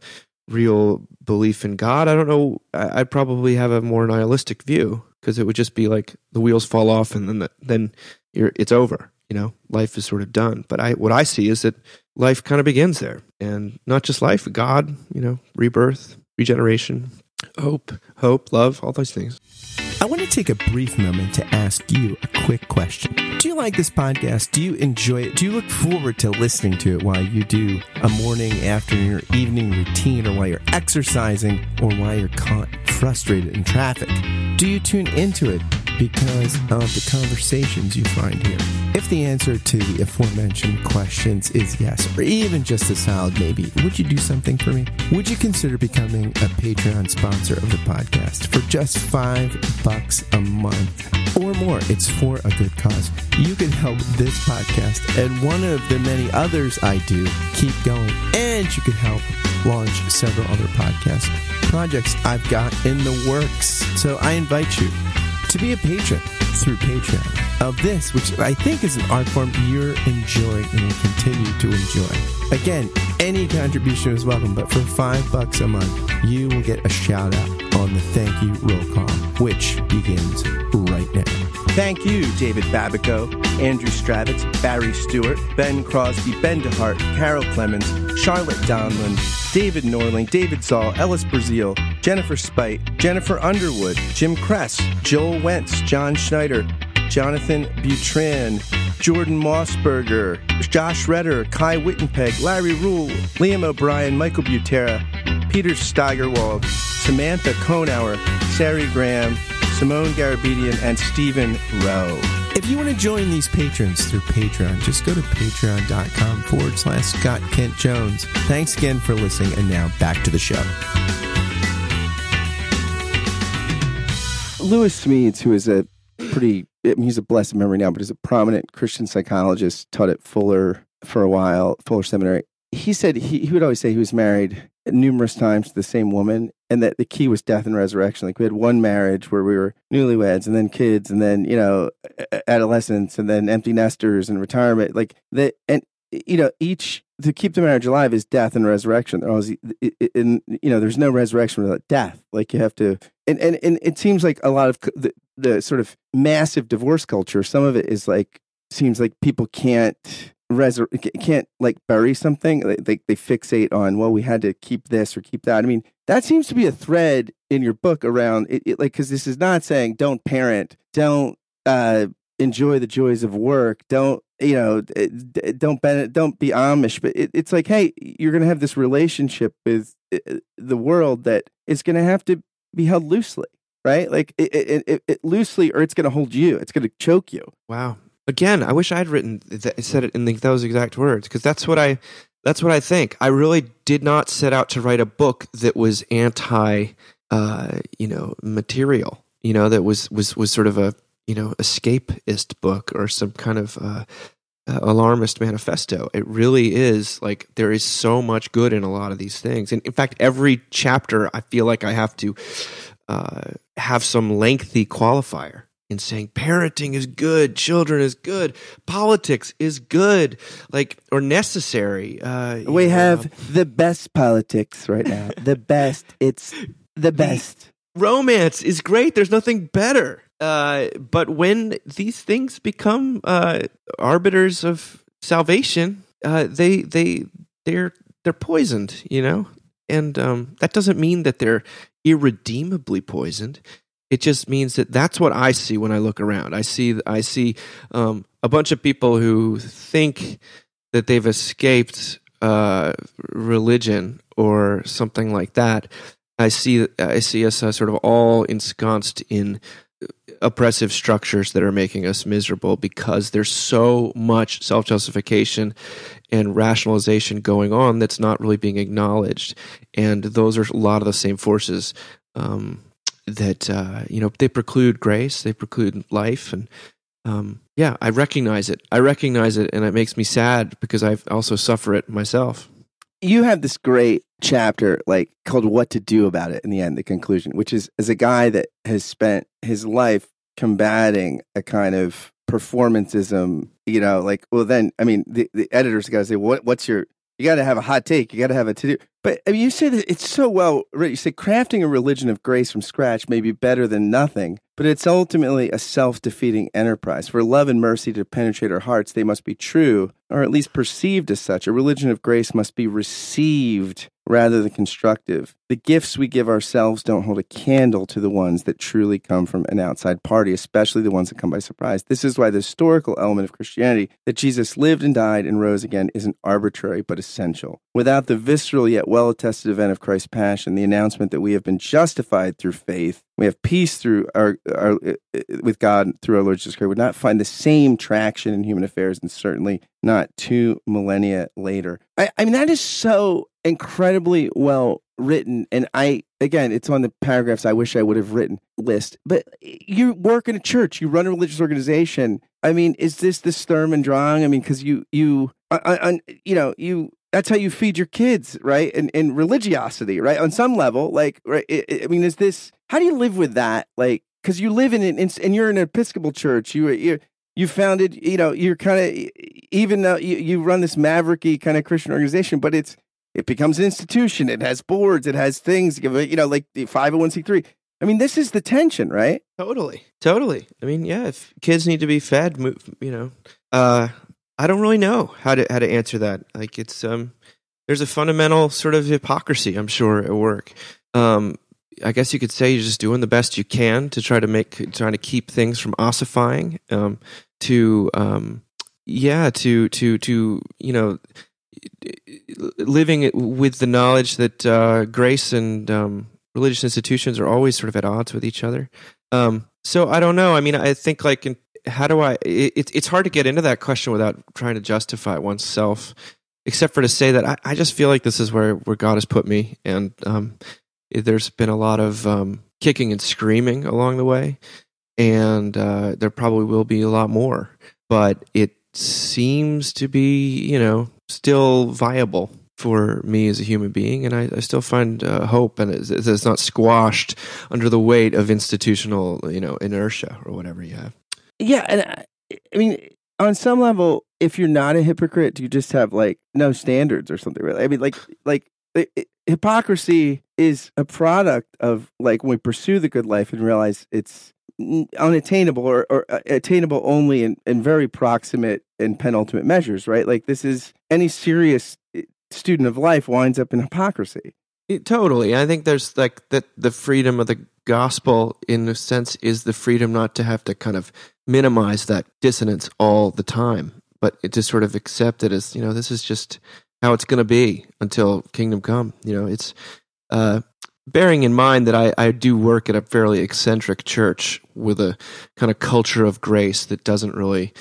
Speaker 2: real belief in God, I don't know. I'd probably have a more nihilistic view because it would just be like the wheels fall off and then the, then it's over. You know, life is sort of done. But I what I see is that life kind of begins there, and not just life, God. You know, rebirth, regeneration, hope, hope, love, all those things.
Speaker 3: I want to take a brief moment to ask you a quick question. Do you like this podcast? Do you enjoy it? Do you look forward to listening to it while you do a morning, afternoon, or evening routine, or while you're exercising, or while you're caught frustrated in traffic? Do you tune into it because of the conversations you find here? If the answer to the aforementioned questions is yes, or even just a solid maybe, would you do something for me? Would you consider becoming a Patreon sponsor of the podcast for just five bucks a month or more? It's for a good cause. You can help this podcast and one of the many others I do keep going, and you can help launch several other podcast projects I've got in the works. So I invite you to be a patron through Patreon of this, which I think is an art form you're enjoying and will continue to enjoy. Again, any contribution is welcome, but for five bucks a month, you will get a shout out on the thank you roll call, which begins right now.
Speaker 1: Thank you, David Babico, Andrew Stravitz, Barry Stewart, Ben Crosby, Ben DeHart, Carol Clemens, Charlotte Donlin, David Norling, David Zoll, Ellis Brazil, Jennifer Spite, Jennifer Underwood, Jim Kress, Joel Wentz, John Schneider, Jonathan Butrin, Jordan Mossberger, Josh Redder, Kai Wittenpeg, Larry Rule, Liam O'Brien, Michael Butera, Peter Steigerwald, Samantha Konauer, Sari Graham, Simone Garabedian, and Stephen Rowe.
Speaker 3: If you want to join these patrons through Patreon, just go to patreon.com forward slash Scott Kent Jones. Thanks again for listening, and now back to the show.
Speaker 1: Lewis Smedes, who is a pretty, I mean, he's a blessed memory now, but he's a prominent Christian psychologist, taught at Fuller for a while, Fuller Seminary. He said he, he would always say he was married numerous times to the same woman and that the key was death and resurrection. Like we had one marriage where we were newlyweds and then kids and then, you know, adolescents and then empty nesters and retirement. Like that, and, you know, each to keep the marriage alive is death and resurrection. There always, in, you know, there's no resurrection without death. Like you have to, and, and, and it seems like a lot of the, the sort of massive divorce culture, some of it is like, seems like people can't resur- can't like bury something. They, they, fixate on well, we had to keep this or keep that. I mean, that seems to be a thread in your book around it. it like because this is not saying don't parent, don't uh, enjoy the joys of work, don't you know, don't don't be Amish. But it, it's like, hey, you're going to have this relationship with uh, the world that is going to have to be held loosely right? Like it, it, it, it, loosely, or it's going to hold you. It's going to choke you.
Speaker 2: Wow. Again, I wish I had written that, said it in the, those exact words because that's what I that's what I think. I really did not set out to write a book that was anti, uh, you know, material. You know, that was was was sort of a you know escapist book or some kind of uh, uh, alarmist manifesto. It really is like there is so much good in a lot of these things, and in fact, every chapter I feel like I have to uh, have some lengthy qualifier in saying parenting is good, children is good, politics is good, like or necessary. Uh,
Speaker 1: we have the best politics right now. the best. It's the best.
Speaker 2: Romance is great. There's nothing better. Uh, but when these things become uh, arbiters of salvation, uh, they they they're they're poisoned. You know, and um, that doesn't mean that they're irredeemably poisoned it just means that that's what I see when I look around. I see I see um, a bunch of people who think that they've escaped uh, religion or something like that. I see I see us uh, sort of all ensconced in oppressive structures that are making us miserable because there's so much self justification and rationalization going on that's not really being acknowledged, and those are a lot of the same forces. Um, that uh, you know they preclude grace, they preclude life, and um, yeah, I recognize it. I recognize it, and it makes me sad because I also suffer it myself.
Speaker 1: You have this great chapter, like called "What to Do About It." In the end, the conclusion, which is as a guy that has spent his life combating a kind of performanceism, you know, like well, then I mean, the the editors got to say, "What what's your you got to have a hot take. You got to have a to do. But I mean, you say that it's so well. You say crafting a religion of grace from scratch may be better than nothing, but it's ultimately a self defeating enterprise. For love and mercy to penetrate our hearts, they must be true, or at least perceived as such. A religion of grace must be received rather than constructive. The gifts we give ourselves don't hold a candle to the ones that truly come from an outside party, especially the ones that come by surprise. This is why the historical element of Christianity, that Jesus lived and died and rose again, isn't arbitrary but essential. Without the visceral yet well attested event of Christ's passion, the announcement that we have been justified through faith, we have peace through our, our uh, uh, with God through our Lord Jesus Christ, would not find the same traction in human affairs, and certainly not two millennia later. I, I mean, that is so incredibly well written. And I, again, it's on the paragraphs I wish I would have written list. But you work in a church, you run a religious organization. I mean, is this the Sturm and Drang? I mean, because you, you, on, you know, you, that's how you feed your kids, right? And in religiosity, right? On some level, like, right? I mean, is this, how do you live with that? Like, because you live in an and, you're in an Episcopal church. You you you founded, you know, you're kind of even though you, you run this mavericky kind of Christian organization, but it's it becomes an institution. It has boards. It has things. You know, like the five hundred one c three. I mean, this is the tension, right?
Speaker 2: Totally, totally. I mean, yeah, if kids need to be fed, you know, uh, I don't really know how to how to answer that. Like, it's um, there's a fundamental sort of hypocrisy, I'm sure, at work. Um, I guess you could say you're just doing the best you can to try to make, trying to keep things from ossifying. Um, to um, yeah, to to to you know, living with the knowledge that uh, grace and um, religious institutions are always sort of at odds with each other. Um, so I don't know. I mean, I think like, in, how do I? It, it's hard to get into that question without trying to justify oneself, except for to say that I, I just feel like this is where where God has put me, and um, there's been a lot of um, kicking and screaming along the way, and uh, there probably will be a lot more. But it seems to be, you know, still viable for me as a human being, and I, I still find uh, hope, and it's, it's, not squashed under the weight of institutional, you know, inertia or whatever you have.
Speaker 1: Yeah, and I, I mean, on some level, if you're not a hypocrite, do you just have like no standards or something? Really, I mean, like, like it, hypocrisy is a product of like when we pursue the good life and realize it's unattainable or, or uh, attainable only in, in very proximate and penultimate measures, right? Like this is any serious student of life winds up in hypocrisy.
Speaker 2: It, totally. I think there's like that the freedom of the gospel in a sense is the freedom not to have to kind of minimize that dissonance all the time, but it to sort of accept it as, you know, this is just how it's going to be until kingdom come. You know, it's uh, bearing in mind that I, I do work at a fairly eccentric church with a kind of culture of grace that doesn't really,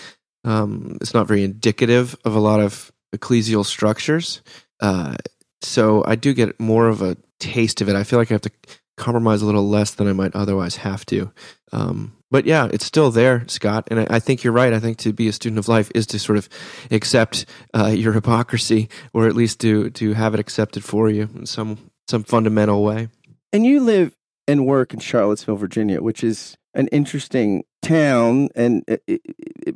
Speaker 2: um, it's not very indicative of a lot of ecclesial structures. Uh, so I do get more of a taste of it. I feel like I have to compromise a little less than I might otherwise have to. Um, but yeah, it's still there, Scott. And I, I, think you're right. I think to be a student of life is to sort of accept uh, your hypocrisy, or at least to to have it accepted for you in some some fundamental way.
Speaker 1: And you live and work in Charlottesville, Virginia, which is an interesting town, and it, it,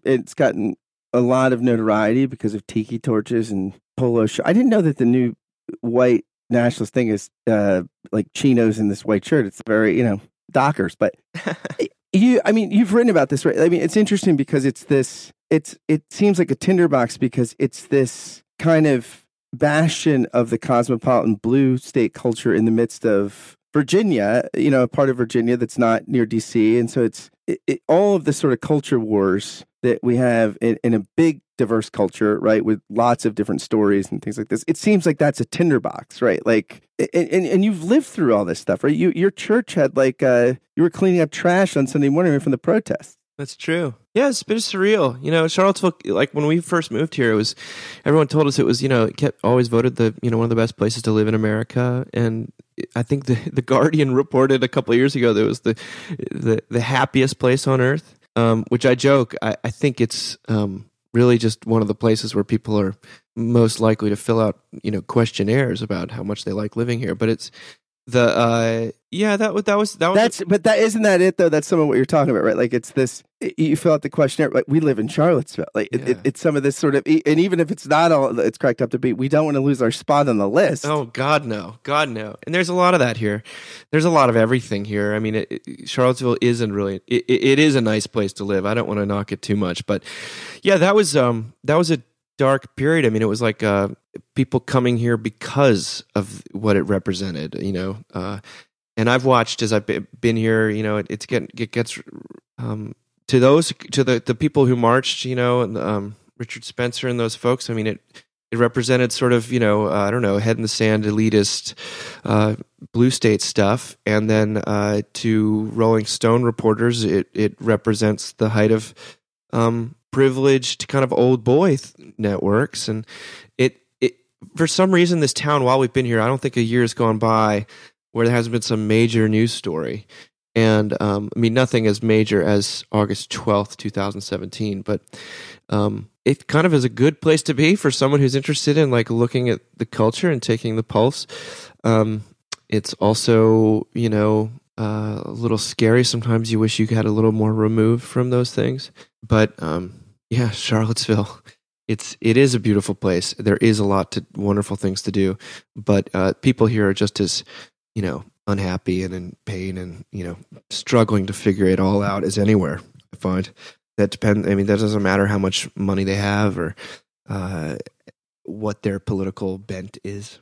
Speaker 1: it's gotten a lot of notoriety because of tiki torches and polo shirt. I didn't know that the new white nationalist thing is uh, like chinos in this white shirt. It's very, you know, Dockers. But you, I mean, you've written about this, right? I mean, it's interesting because it's this. It's it seems like a tinderbox because it's this kind of bastion of the cosmopolitan blue state culture in the midst of Virginia, you know, a part of Virginia that's not near DC, and so it's it, it, all of the sort of culture wars that we have in, in, a big diverse culture, right, with lots of different stories and things like this. It seems like that's a tinderbox, right? Like, and, and, and you've lived through all this stuff, right? You your church had like uh, you were cleaning up trash on Sunday morning from the protests.
Speaker 2: That's true. Yeah, it's bit surreal. You know, Charlottesville, like when we first moved here, it was everyone told us it was, you know, it kept always voted the, you know, one of the best places to live in America. And I think the the Guardian reported a couple years ago that it was the the the happiest place on earth. Um, which I joke, I, I think it's um, really just one of the places where people are most likely to fill out, you know, questionnaires about how much they like living here. But it's the uh yeah that was that was that was
Speaker 1: that's but that isn't that it though? That's some of what you're talking about right? Like it's this you fill out the questionnaire like we live in charlottesville. Like yeah. it, it's some of this sort of and even if it's not all it's cracked up to be we don't want to lose our spot on the list.
Speaker 2: Oh god no. God no. And there's a lot of that here. There's a lot of everything here. I mean it, it, charlottesville isn't really it, it is a nice place to live. I don't want to knock it too much but yeah that was um that was a dark period. I mean, it was like uh, people coming here because of what it represented, you know. Uh, and I've watched as I've been here, you know, it, it's getting it gets um, to those to the the people who marched, you know, and, um, Richard Spencer and those folks. I mean, it it represented sort of you know uh, I don't know head in the sand elitist uh, blue state stuff, and then uh, to Rolling Stone reporters, it it represents the height of um, privileged kind of old boy th- networks and it it for some reason this town while we've been here i don't think a year has gone by where there hasn't been some major news story and um, i mean nothing as major as august 12th 2017 but um, it kind of is a good place to be for someone who's interested in like looking at the culture and taking the pulse um, it's also you know uh, a little scary. Sometimes you wish you had a little more removed from those things. But um, yeah, Charlottesville, it's it is a beautiful place. There is a lot to wonderful things to do, but uh, people here are just as you know unhappy and in pain and you know struggling to figure it all out as anywhere. I find that depend. I mean, that doesn't matter how much money they have or uh, what their political bent is.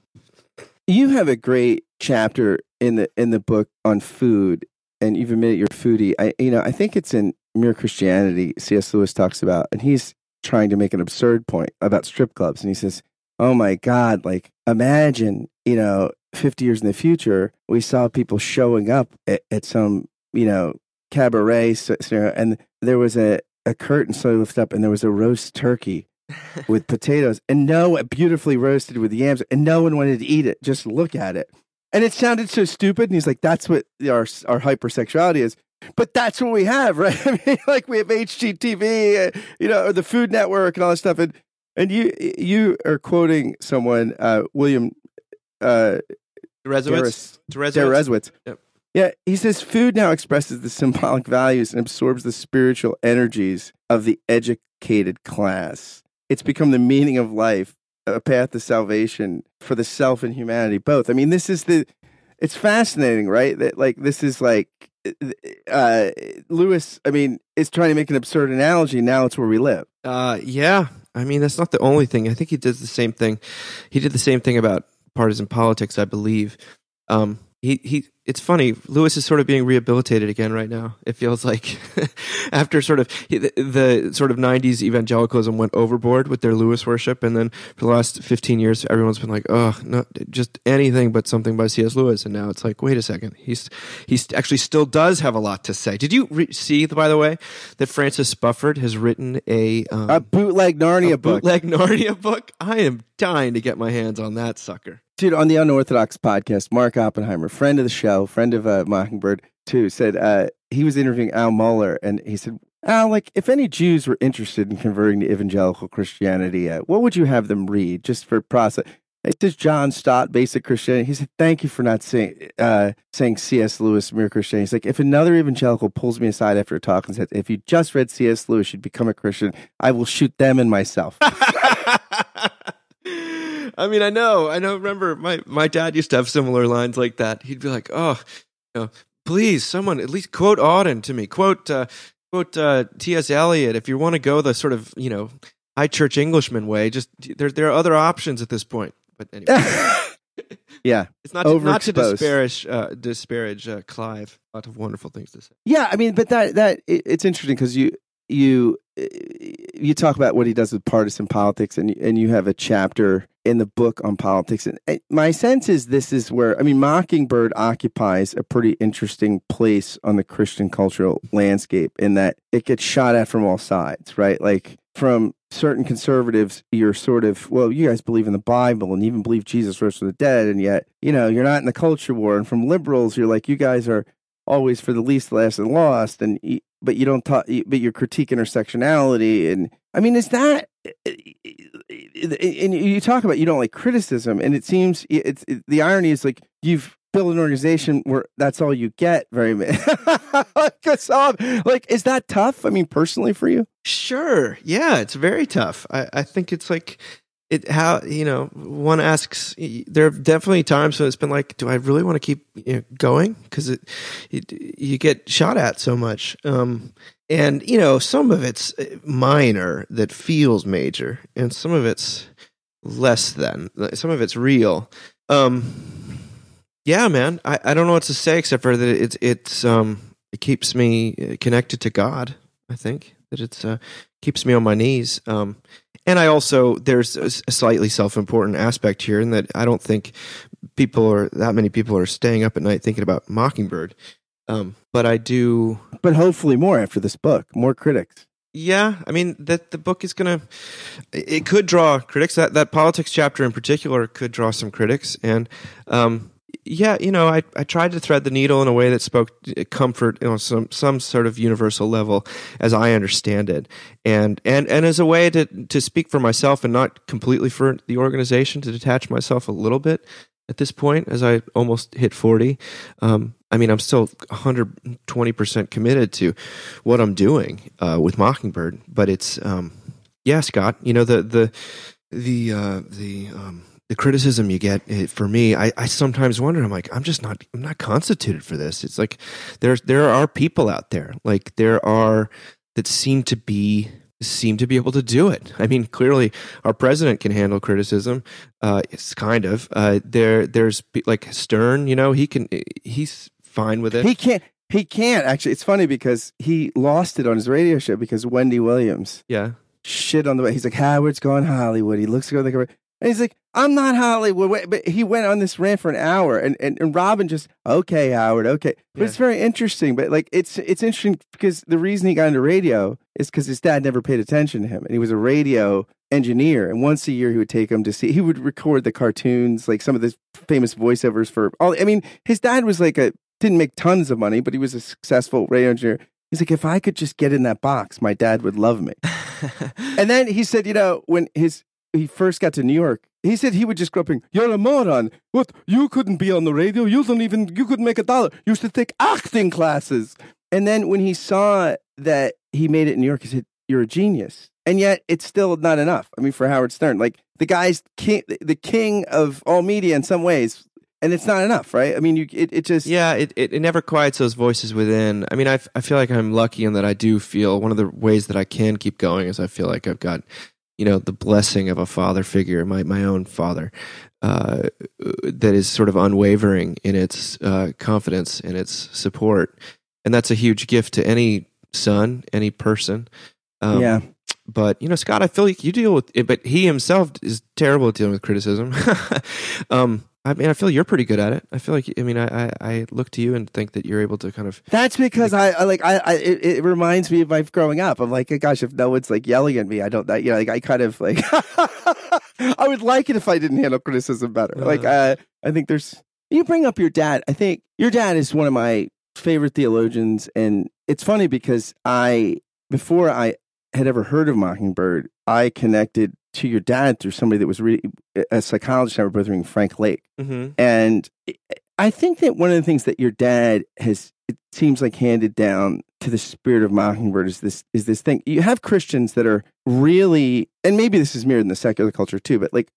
Speaker 1: You have a great chapter in the in the book on food, and you've admitted you're foodie. I you know I think it's in Mere Christianity. C.S. Lewis talks about, and he's trying to make an absurd point about strip clubs, and he says, "Oh my God! Like imagine you know." 50 years in the future, we saw people showing up at, at some, you know, cabaret scenario, and there was a, a curtain slowly lifted up, and there was a roast turkey with potatoes, and no, beautifully roasted with yams, and no one wanted to eat it. Just look at it, and it sounded so stupid. And he's like, "That's what our our hypersexuality is." But that's what we have, right? I mean, like we have HGTV, uh, you know, or the Food Network and all this stuff. And and you you are quoting someone, uh, William uh.
Speaker 2: Deresiewicz. Yep.
Speaker 1: Yeah, he says food now expresses the symbolic values and absorbs the spiritual energies of the educated class. It's become the meaning of life, a path to salvation for the self and humanity both. I mean, this is the it's fascinating, right? That like this is like uh Lewis, I mean, is trying to make an absurd analogy. Now it's where we live.
Speaker 2: Uh yeah. I mean, that's not the only thing. I think he does the same thing. He did the same thing about partisan politics, I believe. Um, he he it's funny lewis is sort of being rehabilitated again right now it feels like. After sort of the, the, sort of 90s evangelicalism went overboard with their lewis worship and then for the last 15 years everyone's been like oh no just anything but something by cs lewis. And now it's like wait a second he's he's actually still does have a lot to say. Did you re- see by the way that francis Spufford has written a um,
Speaker 1: a bootleg narnia
Speaker 2: a
Speaker 1: book.
Speaker 2: bootleg narnia book? I am dying to get my hands on that sucker.
Speaker 1: Dude, on the Unorthodox podcast, Mark Oppenheimer, friend of the show, friend of uh, Mockingbird, too, said uh, he was interviewing Al Mohler, and he said, Al, like, if any Jews were interested in converting to evangelical Christianity, uh, what would you have them read just for process? It says John Stott, Basic Christianity. He said, "Thank you for not saying uh, saying C.S. Lewis, Mere Christianity." He's like, if another evangelical pulls me aside after a talk and says, "If you just read C.S. Lewis, you'd become a Christian," I will shoot them and myself.
Speaker 2: I mean, I know, I know. Remember, my my dad used to have similar lines like that. He'd be like, "Oh, you know, please, someone at least quote Auden to me. Quote uh, quote uh, T.S. Eliot. If you want to go the sort of you know high church Englishman way, just there there are other options at this point." But anyway.
Speaker 1: yeah,
Speaker 2: it's not to, not to disparage uh, disparage uh, Clive. A lot of wonderful things to say.
Speaker 1: Yeah, I mean, but that that it, it's interesting because you you you talk about what he does with partisan politics, and and you have a chapter in the book on politics. And my sense is this is where I mean, Mockingbird occupies a pretty interesting place on the Christian cultural landscape in that it gets shot at from all sides, right? Like from certain conservatives, you're sort of, well, you guys believe in the Bible and even believe Jesus rose from the dead, and yet, you know, you're not in the culture war. And from liberals, you're like, you guys are always for the least, last, and lost, and but you don't talk, but you critique intersectionality, and I mean, is that? And you talk about you don't like criticism, and it seems it's it, the irony is like you've built an organization where that's all you get. Very like, like, is that tough? I mean, personally for you?
Speaker 2: Sure. Yeah, it's very tough. I, I think it's like it how you know one asks there are definitely times when it's been like do i really want to keep you know, going because it, it, you get shot at so much um, and you know some of it's uh, minor that feels major and some of it's less than some of it's real um, yeah man I, I don't know what to say except for that it's it's um it keeps me connected to god i think that it's uh keeps me on my knees um and I also there's a slightly self-important aspect here in that I don't think people are that many people are staying up at night thinking about Mockingbird. Um, but I do.
Speaker 1: But hopefully more after this book, more critics.
Speaker 2: Yeah, I mean that the book is gonna. It could draw critics. That that politics chapter in particular could draw some critics, and um, yeah, you know, I, I tried to thread the needle in a way that spoke comfort on you know, some some sort of universal level, as I understand it, and and and as a way to to speak for myself and not completely for the organization, to detach myself a little bit. At this point, as I almost hit 40. Um, I mean, I'm still 120% committed to what I'm doing uh, with Mockingbird, but it's, um, yeah, Scott, you know, the, the, the, uh, the, um, the criticism you get eh, for me, I, I sometimes wonder. I'm like, I'm just not, I'm not constituted for this. It's like there's there are people out there, like there are that seem to be seem to be able to do it. I mean, clearly our president can handle criticism. Uh, it's kind of uh, there. There's like Stern, you know, he can. He's fine with it.
Speaker 1: He can't. He can't actually. It's funny because he lost it on his radio show because Wendy Williams
Speaker 2: yeah.
Speaker 1: shit on the way. He's like Howard's going Hollywood. He looks like the and he's like, I'm not Hollywood. But he went on this rant for an hour, and, and, and Robin just okay, Howard, okay. But
Speaker 2: Yeah.
Speaker 1: it's very interesting. But like, it's it's interesting because the reason he got into radio is because his dad never paid attention to him, and he was a radio engineer. And once a year, he would take him to see. He would record the cartoons, like some of the famous voiceovers for all. I mean, his dad was like a didn't make tons of money, but he was a successful radio engineer. He's like, if I could just get in that box, my dad would love me. And then he said, you know, when his he first got to New York, he said he would just grow up you're a moron. What? You couldn't be on the radio. You don't even you couldn't make a dollar. You to take acting classes. And then when he saw that he made it in New York, he said, You're a genius. And yet it's still not enough. I mean, for Howard Stern. Like the guy's king the king of all media in some ways. And it's not enough, right? I mean, you it, it just
Speaker 2: Yeah, it, it, it never quiets those voices within. I mean, I, f- I feel like I'm lucky in that I do feel one of the ways that I can keep going is I feel like I've got, you know, the blessing of a father figure, my, my own father, uh, that is sort of unwavering in its uh, confidence and its support. And that's a huge gift to any son, any person. Um,
Speaker 1: yeah.
Speaker 2: but you know, Scott, I feel like you deal with it, but he himself is terrible at dealing with criticism. um, I mean, I feel you're pretty good at it. I feel like, I mean, I, I, I look to you and think that you're able to kind of,
Speaker 1: That's because I, I like I, I it, it reminds me of my growing up. I'm like, gosh, if no one's like yelling at me, I don't. That, you know, like I kind of like I would like it if I didn't handle criticism better. Like uh, I think there's you bring up your dad. I think your dad is one of my favorite theologians, and it's funny because I before I had ever heard of Mockingbird, I connected to your dad through somebody that was really a psychologist I remember both reading, Frank Lake.
Speaker 2: mm-hmm.
Speaker 1: And I think that one of the things that your dad has, it seems like handed down to the spirit of Mockingbird is this is this thing. You have Christians that are really, and maybe this is mirrored in the secular culture too, but like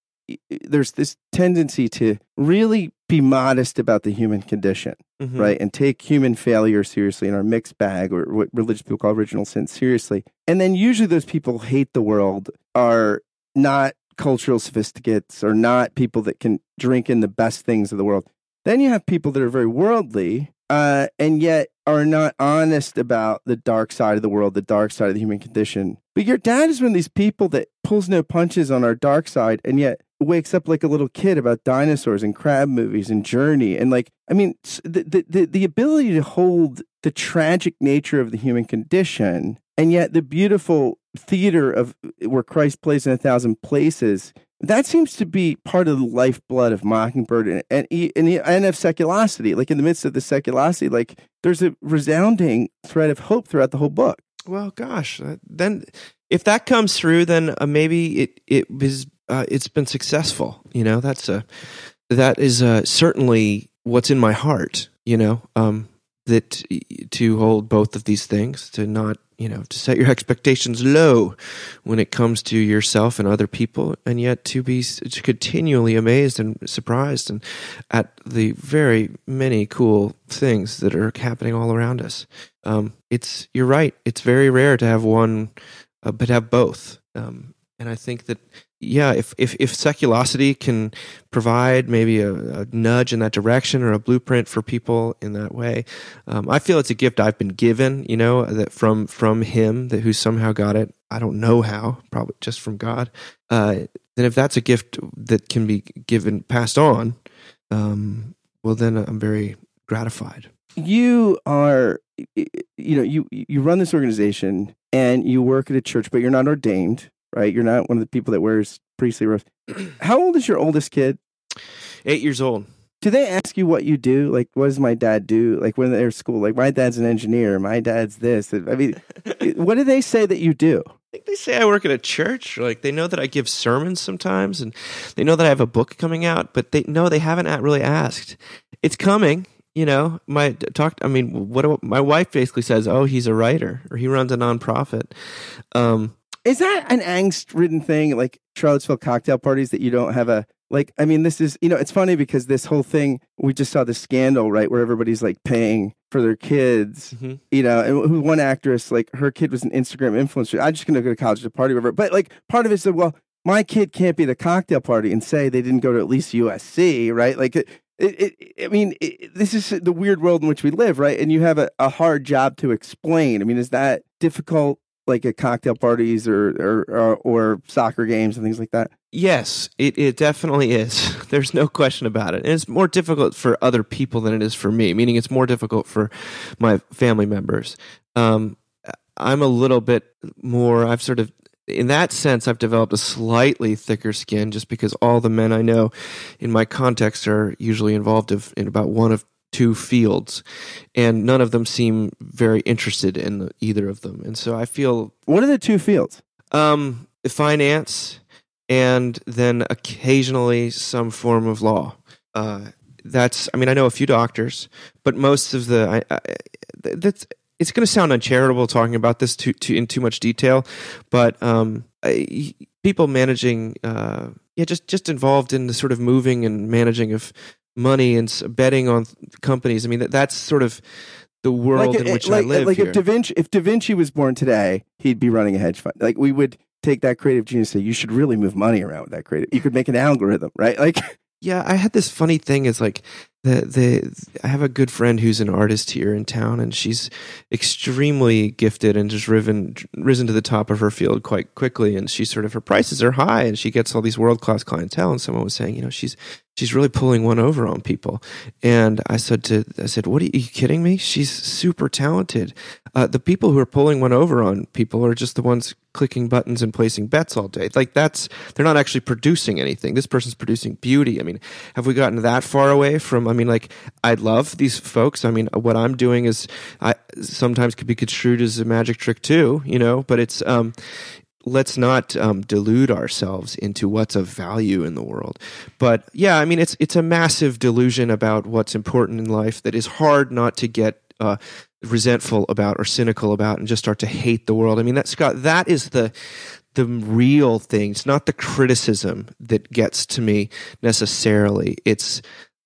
Speaker 1: there's this tendency to really be modest about the human condition,
Speaker 2: Mm-hmm.
Speaker 1: right? And take human failure seriously in our mixed bag or what religious people call original sin seriously. And then usually those people hate the world are not cultural sophisticates or not people that can drink in the best things of the world. Then you have people that are very worldly uh, and yet are not honest about the dark side of the world, the dark side of the human condition. But your dad is one of these people that pulls no punches on our dark side and yet wakes up like a little kid about dinosaurs and crab movies and journey and like i mean the, the, the, ability to hold the tragic nature of the human condition and yet the beautiful theater of where christ plays in a thousand places that seems to be part of the lifeblood of Mockingbird and and, and, the- and of seculosity. Like in the midst of the seculosity, like there's a resounding thread of hope throughout the whole book.
Speaker 2: Well, gosh, uh, then if that comes through, then uh, maybe it it was uh, it's been successful. You know, that's a that is uh, certainly what's in my heart. You know, um, that to hold both of these things, to not you know to set your expectations low when it comes to yourself and other people, and yet to be to continually amazed and surprised and at the very many cool things that are happening all around us. Um, it's you're right. It's very rare to have one, uh, but have both. Um, and I think that yeah, if if if seculosity can provide maybe a, a nudge in that direction or a blueprint for people in that way, um, I feel it's a gift I've been given. You know that from from Him that who somehow got it. I don't know how, probably just from God. Uh, then if that's a gift that can be given passed on, um, well then I'm very gratified.
Speaker 1: You are, you know, you you run this organization and you work at a church, but you're not ordained, right? You're not one of the people that wears priestly robes. How old is your oldest kid?
Speaker 2: Eight years old.
Speaker 1: Do they ask you what you do? Like, what does my dad do? Like when they're at school, like my dad's an engineer, my dad's this. I mean, what do they say that you do?
Speaker 2: think they say I work at a church. Like they know that I give sermons sometimes, and they know that I have a book coming out. But they no, they haven't really asked. It's coming. You know, my talk. I mean, what my wife basically says? Oh, he's a writer, or he runs a nonprofit. Um,
Speaker 1: is that an angst-ridden thing, like Charlottesville cocktail parties, that you don't have a like? I mean, this is you know, it's funny because this whole thing we just saw the scandal, right, where everybody's like paying for their kids, mm-hmm. you know, and one actress, like her kid was an Instagram influencer. I'm just going to go to college to party with her, but like part of it said, well, my kid can't be at a cocktail party and say they didn't go to at least USC, right? Like it, it, it, I mean, it, this is the weird world in which we live, right? And you have a, a hard job to explain. I mean, is that difficult like at cocktail parties or, or or, or soccer games and things like that?
Speaker 2: Yes, it, it definitely is. There's no question about it. And it's more difficult for other people than it is for me, meaning it's more difficult for my family members. Um, I'm a little bit more, I've sort of, in that sense, I've developed a slightly thicker skin just because all the men I know in my context are usually involved in about one of two fields, and none of them seem very interested in either of them. And so I feel.
Speaker 1: What are the two fields?
Speaker 2: Um, finance, and then occasionally some form of law. Uh, that's. I mean, I know a few doctors, but most of the. I, I, that's. It's going to sound uncharitable talking about this too, too in too much detail, but um, I, people managing, uh, yeah, just just involved in the sort of moving and managing of money and betting on companies. I mean, that, that's sort of the world like, in eh, which
Speaker 1: like,
Speaker 2: I live.
Speaker 1: Like
Speaker 2: here.
Speaker 1: if Da Vinci, if Da Vinci was born today, he'd be running a hedge fund. Like we would take that creative genius and say, you should really move money around with that creative. You could make an algorithm, right? Like,
Speaker 2: yeah, I had this funny thing. Is like the the I have a good friend who's an artist here in town, and she's extremely gifted and just risen risen to the top of her field quite quickly. And she sort of her prices are high, and she gets all these world class clientele. And someone was saying, you know, she's she's really pulling one over on people. And I said to I said, what are you, are you kidding me? She's super talented. Uh, the people who are pulling one over on people are just the ones clicking buttons and placing bets all day. Like that's they're not actually producing anything. This person's producing beauty. I mean, have we gotten that far away from? I mean, like I love these folks. I mean, what I'm doing is I sometimes could be construed as a magic trick too, you know. But it's um, let's not um, delude ourselves into what's of value in the world. But yeah, I mean, it's it's a massive delusion about what's important in life that is hard not to get. Uh, resentful about or cynical about and just start to hate the world. I mean, that Scott, that is the the real thing. It's not the criticism that gets to me necessarily. It's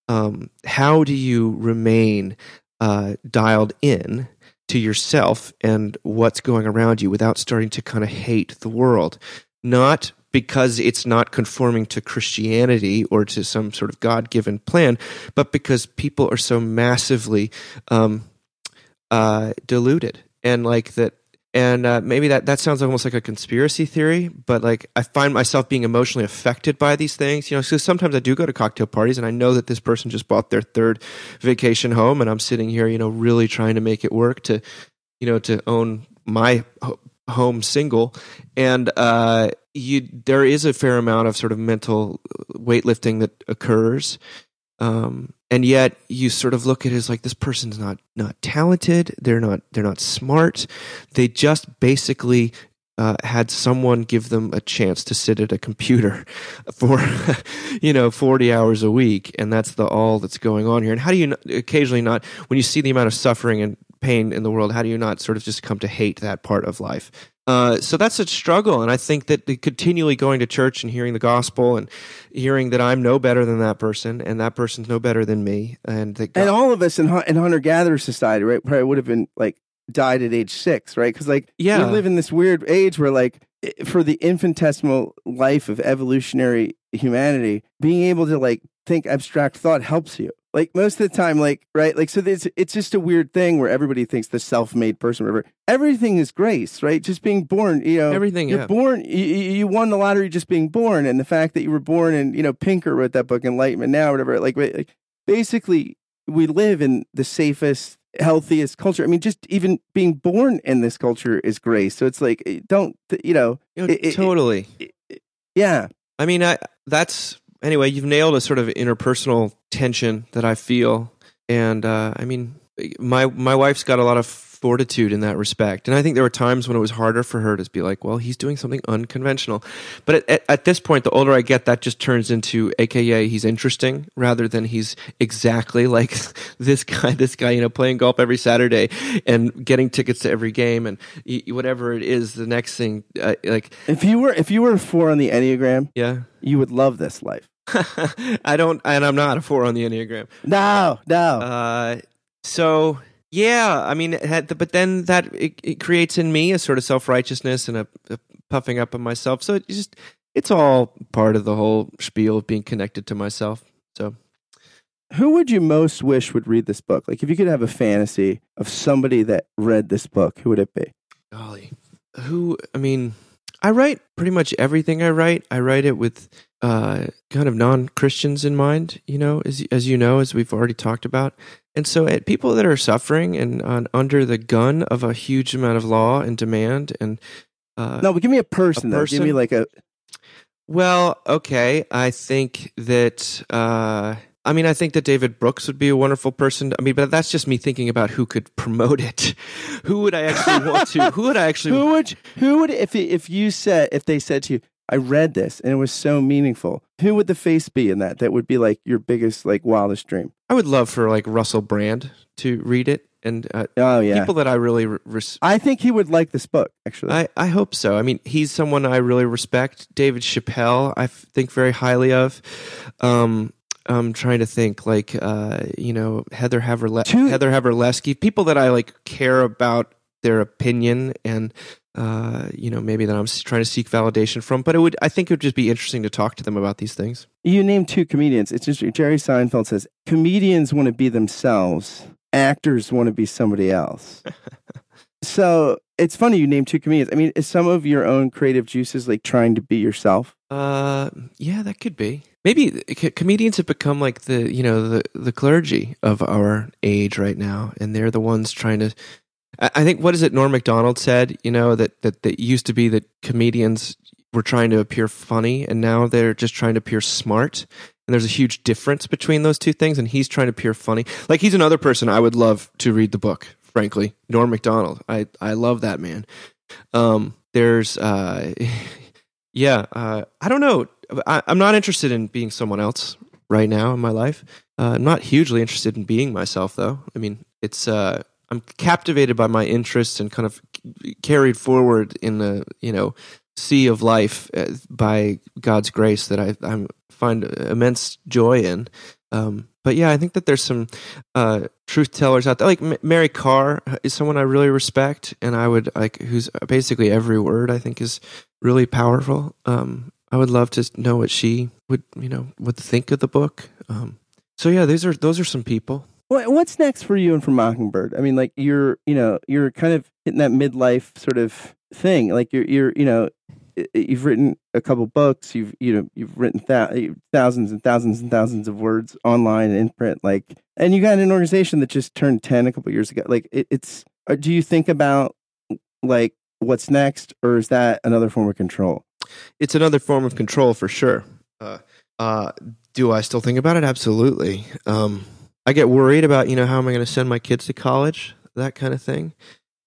Speaker 2: um, how do you remain uh, dialed in to yourself and what's going around you without starting to kind of hate the world? Not because it's not conforming to Christianity or to some sort of God given plan, but because people are so massively um, uh, deluded and like that and uh, maybe that that sounds almost like a conspiracy theory but like i find myself being emotionally affected by these things you know so sometimes i do go to cocktail parties and i know that this person just bought their third vacation home and i'm sitting here you know really trying to make it work to you know to own my home single. And uh you there is a fair amount of sort of mental weightlifting that occurs um and yet you sort of look at it as like this person's not not talented. They're not they're not smart. They just basically uh, had someone give them a chance to sit at a computer for you know 40 hours a week and that's the all that's going on here. And how do you occasionally not when you see the amount of suffering and pain in the world how do you not sort of just come to hate that part of life uh, so that's a struggle, and I think that continually going to church and hearing the gospel and hearing that I'm no better than that person, and that person's no better than me, and that
Speaker 1: God- and all of us in, in hunter gatherer society, right, probably would have been like died at age six, right? Because like yeah. we live in this weird age where like for the infinitesimal life of evolutionary humanity, being able to like think abstract thought helps you like most of the time like right like so it's it's just a weird thing where everybody thinks the self-made person whatever. Everything is grace right? Just being born you know
Speaker 2: everything
Speaker 1: you're
Speaker 2: yeah.
Speaker 1: born you, you won the lottery just being born and the fact that you were born and you know pinker wrote that book enlightenment now whatever like, like basically we live in the safest healthiest culture. I mean just even being born in this culture is grace so it's like eh, don't you know,
Speaker 2: you know it, totally.
Speaker 1: it, yeah.
Speaker 2: I mean i that's anyway, you've nailed a sort of interpersonal tension that I feel. And uh, I mean, my my wife's got a lot of fortitude in that respect, and I think there were times when it was harder for her to be like, "Well, he's doing something unconventional." But at, at, at this point, the older I get, that just turns into, AKA, he's interesting rather than he's exactly like this guy. This guy, you know, playing golf every Saturday and getting tickets to every game and whatever it is. The next thing, uh, like,
Speaker 1: If you were if you were four on the Enneagram,
Speaker 2: yeah.
Speaker 1: you would love this life.
Speaker 2: I don't, and I'm not a four on the Enneagram.
Speaker 1: No, no.
Speaker 2: Uh, so yeah, I mean, had, but then that it, it creates in me a sort of self righteousness and a, a puffing up of myself. So it's just it's all part of the whole spiel of being connected to myself. So
Speaker 1: Who would you most wish would read this book? Like if you could have a fantasy of somebody that read this book, who would it be?
Speaker 2: golly, who? I mean, I write pretty much everything I write. I write it with uh, kind of non Christians in mind. You know, as as you know, as we've already talked about. And so, uh, people that are suffering and on, under the gun of a huge amount of law and demand, and uh,
Speaker 1: No, but give me a person, though. Give me like a
Speaker 2: Well, okay. I think that. Uh, I mean, I think that David Brooks would be a wonderful person. I mean, but that's just me thinking about who could promote it. who would I actually want to? Who would I actually?
Speaker 1: who would who would if if you said if they said to you, I read this and it was so meaningful. Who would the face be in that? That would be like your biggest like wildest dream.
Speaker 2: I would love for like Russell Brand to read it, and uh,
Speaker 1: Oh yeah.
Speaker 2: people that I really re- res-
Speaker 1: I think he would like this book. Actually,
Speaker 2: I, I hope so. I mean, he's someone I really respect. David Chappelle, I f- think very highly of. Um, I'm trying to think, like, uh, you know, Heather Haverle- Heather Havrilesky, people that I like care about their opinion and, uh, you know, maybe that I'm trying to seek validation from. But it would, I think, it would just be interesting to talk to them about these things.
Speaker 1: you named two comedians. It's just Jerry Seinfeld says comedians want to be themselves, actors want to be somebody else. so it's funny you named two comedians. I mean, is some of your own creative juices like trying to be yourself?
Speaker 2: Uh, yeah, that could be. Maybe c- comedians have become like the you know the the clergy of our age right now, and they're the ones trying to. I think what is it? Norm Macdonald said, you know, that that that used to be that comedians were trying to appear funny, and now they're just trying to appear smart. And there's a huge difference between those two things. And he's trying to appear funny. Like he's another person I would love to read the book. Frankly, Norm Macdonald. I I love that man. Um, there's uh, yeah. Uh, I don't know. I, I'm not interested in being someone else right now in my life. Uh, I'm not hugely interested in being myself, though. I mean, it's uh, I'm captivated by my interests and kind of carried forward in the you know sea of life uh, by God's grace that I I'm, find immense joy in. Um, but yeah, I think that there's some uh, truth tellers out there. Like M- Mary Karr is someone I really respect, and I would like who's basically every word I think is really powerful. Um, I would love to know what she would you know would think of the book. Um, so yeah, these are those are some people.
Speaker 1: What, what's next for you and for Mockingbird? I mean, like you're, you know, you're kind of hitting that midlife sort of thing. Like you're, you're, you know, you've written a couple books. You've, you know, you've written thou- thousands and thousands and thousands of words online and in print. Like, and you got an organization that just turned ten a couple years ago. Like, it, it's. uh, Do you think about like what's next, or is that another form of control?
Speaker 2: It's another form of control for sure. Uh, uh, do I still think about it? Absolutely. Um, I get worried about you know how am I going to send my kids to college, that kind of thing.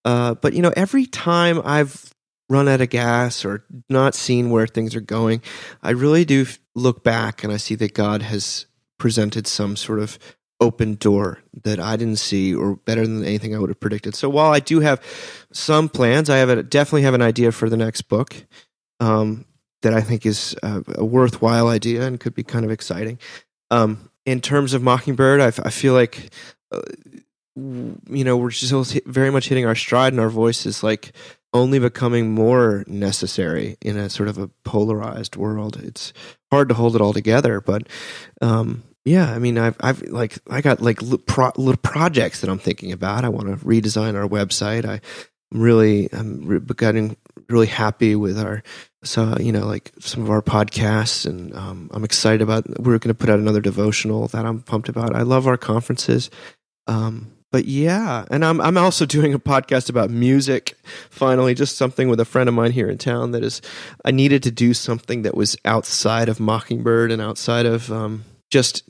Speaker 2: Uh, but you know, every time I've run out of gas or not seen where things are going, I really do look back and I see that God has presented some sort of open door that I didn't see or better than anything I would have predicted. So while I do have some plans, I have a, definitely have an idea for the next book um, that I think is a, a worthwhile idea and could be kind of exciting. Um, in terms of Mockingbird, I feel like uh, you know we're still very much hitting our stride, and our voice is like only becoming more necessary in a sort of a polarized world. It's hard to hold it all together, but um, yeah, I mean, I've I've like I got like little, pro- little projects that I'm thinking about. I want to redesign our website. I really I'm getting really happy with our so you know like some of our podcasts and um, i'm excited about we're going to put out another devotional that i'm pumped about. I love our conferences um, but yeah and i'm i'm also doing a podcast about music finally just something with a friend of mine here in town that is i needed to do something that was outside of mockingbird and outside of um, just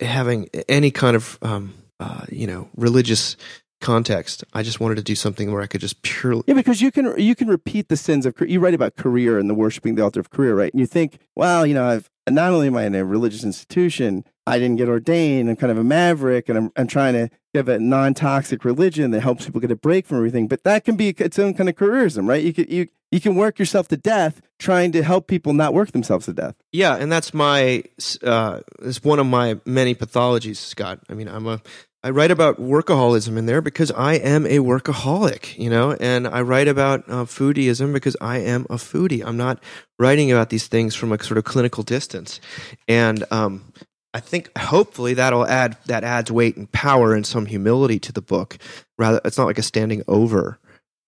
Speaker 2: having any kind of um, uh, you know religious context. I just wanted to do something where I could just purely
Speaker 1: Yeah, because you can you can repeat the sins of you write about career and the worshiping the altar of career, right? And you think, well, you know, I've not only am I in a religious institution, I didn't get ordained. I'm kind of a maverick, and I'm I'm trying to give a non toxic religion that helps people get a break from everything. But that can be its own kind of careerism, right? You can you you can work yourself to death trying to help people not work themselves to death.
Speaker 2: Yeah, and that's my uh, it's one of my many pathologies, Scott. I mean, I'm a I write about workaholism in there because I am a workaholic, you know, and I write about uh, foodieism because I am a foodie. I'm not writing about these things from a sort of clinical distance, and um, I think hopefully that'll add that adds weight and power and some humility to the book. Rather, it's not like a standing over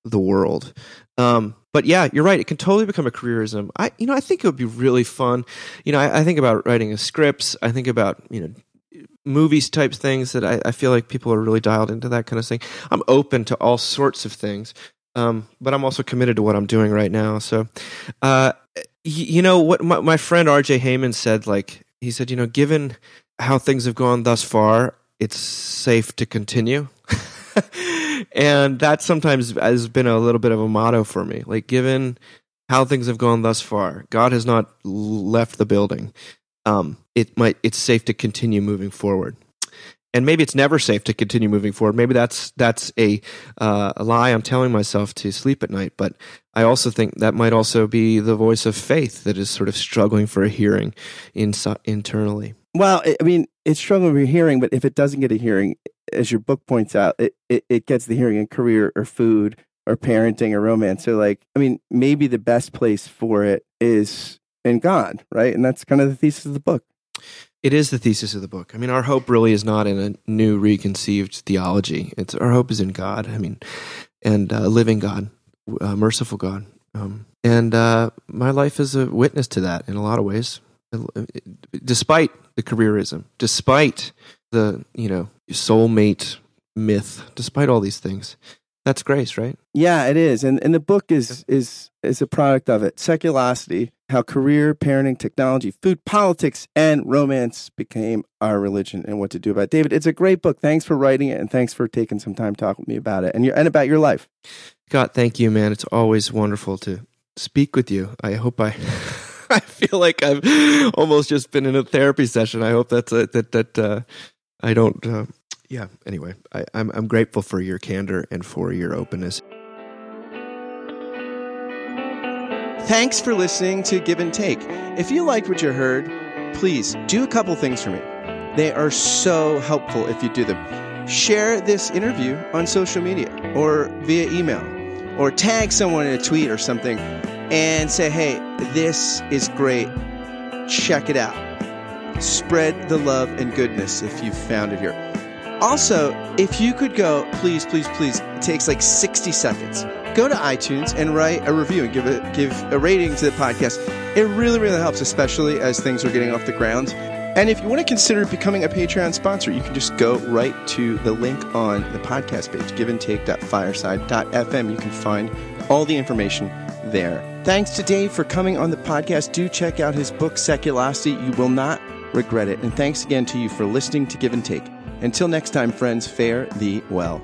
Speaker 2: the world. Um, but yeah, you're right. It can totally become a careerism. I, you know, I think it would be really fun. You know, I, I think about writing scripts. I think about you know movies type things that I, I, feel like people are really dialed into that kind of thing. I'm open to all sorts of things, um, but I'm also committed to what I'm doing right now. So, uh, y- you know what my, my friend R.J. Heijmen said, like he said, you know, given how things have gone thus far, it's safe to continue. and that sometimes has been a little bit of a motto for me. Like, given how things have gone thus far, God has not left the building um, it might it's safe to continue moving forward. And maybe it's never safe to continue moving forward. Maybe that's that's a uh, a lie I'm telling myself to sleep at night. But I also think that might also be the voice of faith that is sort of struggling for a hearing in, internally.
Speaker 1: Well, I mean, it's struggling for a hearing, but if it doesn't get a hearing, as your book points out, it, it, it gets the hearing in career or food or parenting or romance. So, like, I mean, maybe the best place for it is in God, right? And that's kind of the thesis of the book.
Speaker 2: It is the thesis of the book. I mean, our hope really is not in a new reconceived theology. It's our hope is in God. I mean, and uh, living God, uh, merciful God. Um, and uh, my life is a witness to that in a lot of ways. Despite the careerism, despite the you know soulmate myth, despite all these things, that's grace, right?
Speaker 1: Yeah, it is. And and the book is is is a product of it. Seculosity, how career, parenting, technology, food, politics, and romance became our religion and what to do about it. David, it's a great book. Thanks for writing it and thanks for taking some time to talk with me about it and your, and about your life.
Speaker 2: Scott, thank you, man. It's always wonderful to speak with you. I hope I I feel like I've almost just been in a therapy session. I hope that's a, that that uh, I don't uh, yeah, anyway, I, I'm I'm grateful for your candor and for your openness.
Speaker 4: Thanks for listening to Give and Take. If you liked what you heard, please do a couple things for me. They are so helpful if you do them. Share this interview on social media or via email, or tag someone in a tweet or something and say, hey, this is great. Check it out. Spread the love and goodness if you found it here. Also, if you could go, please, please, please, it takes like 60 seconds. Go to iTunes and write a review and give a, give a rating to the podcast. It really, really helps, especially as things are getting off the ground. And if you want to consider becoming a Patreon sponsor, you can just go right to the link on the podcast page, giveandtake.fireside.fm. You can find all the information there. Thanks to Dave for coming on the podcast. Do check out his book, Seculosity. You will not regret it. And thanks again to you for listening to Give and Take. Until next time, friends, fare thee well.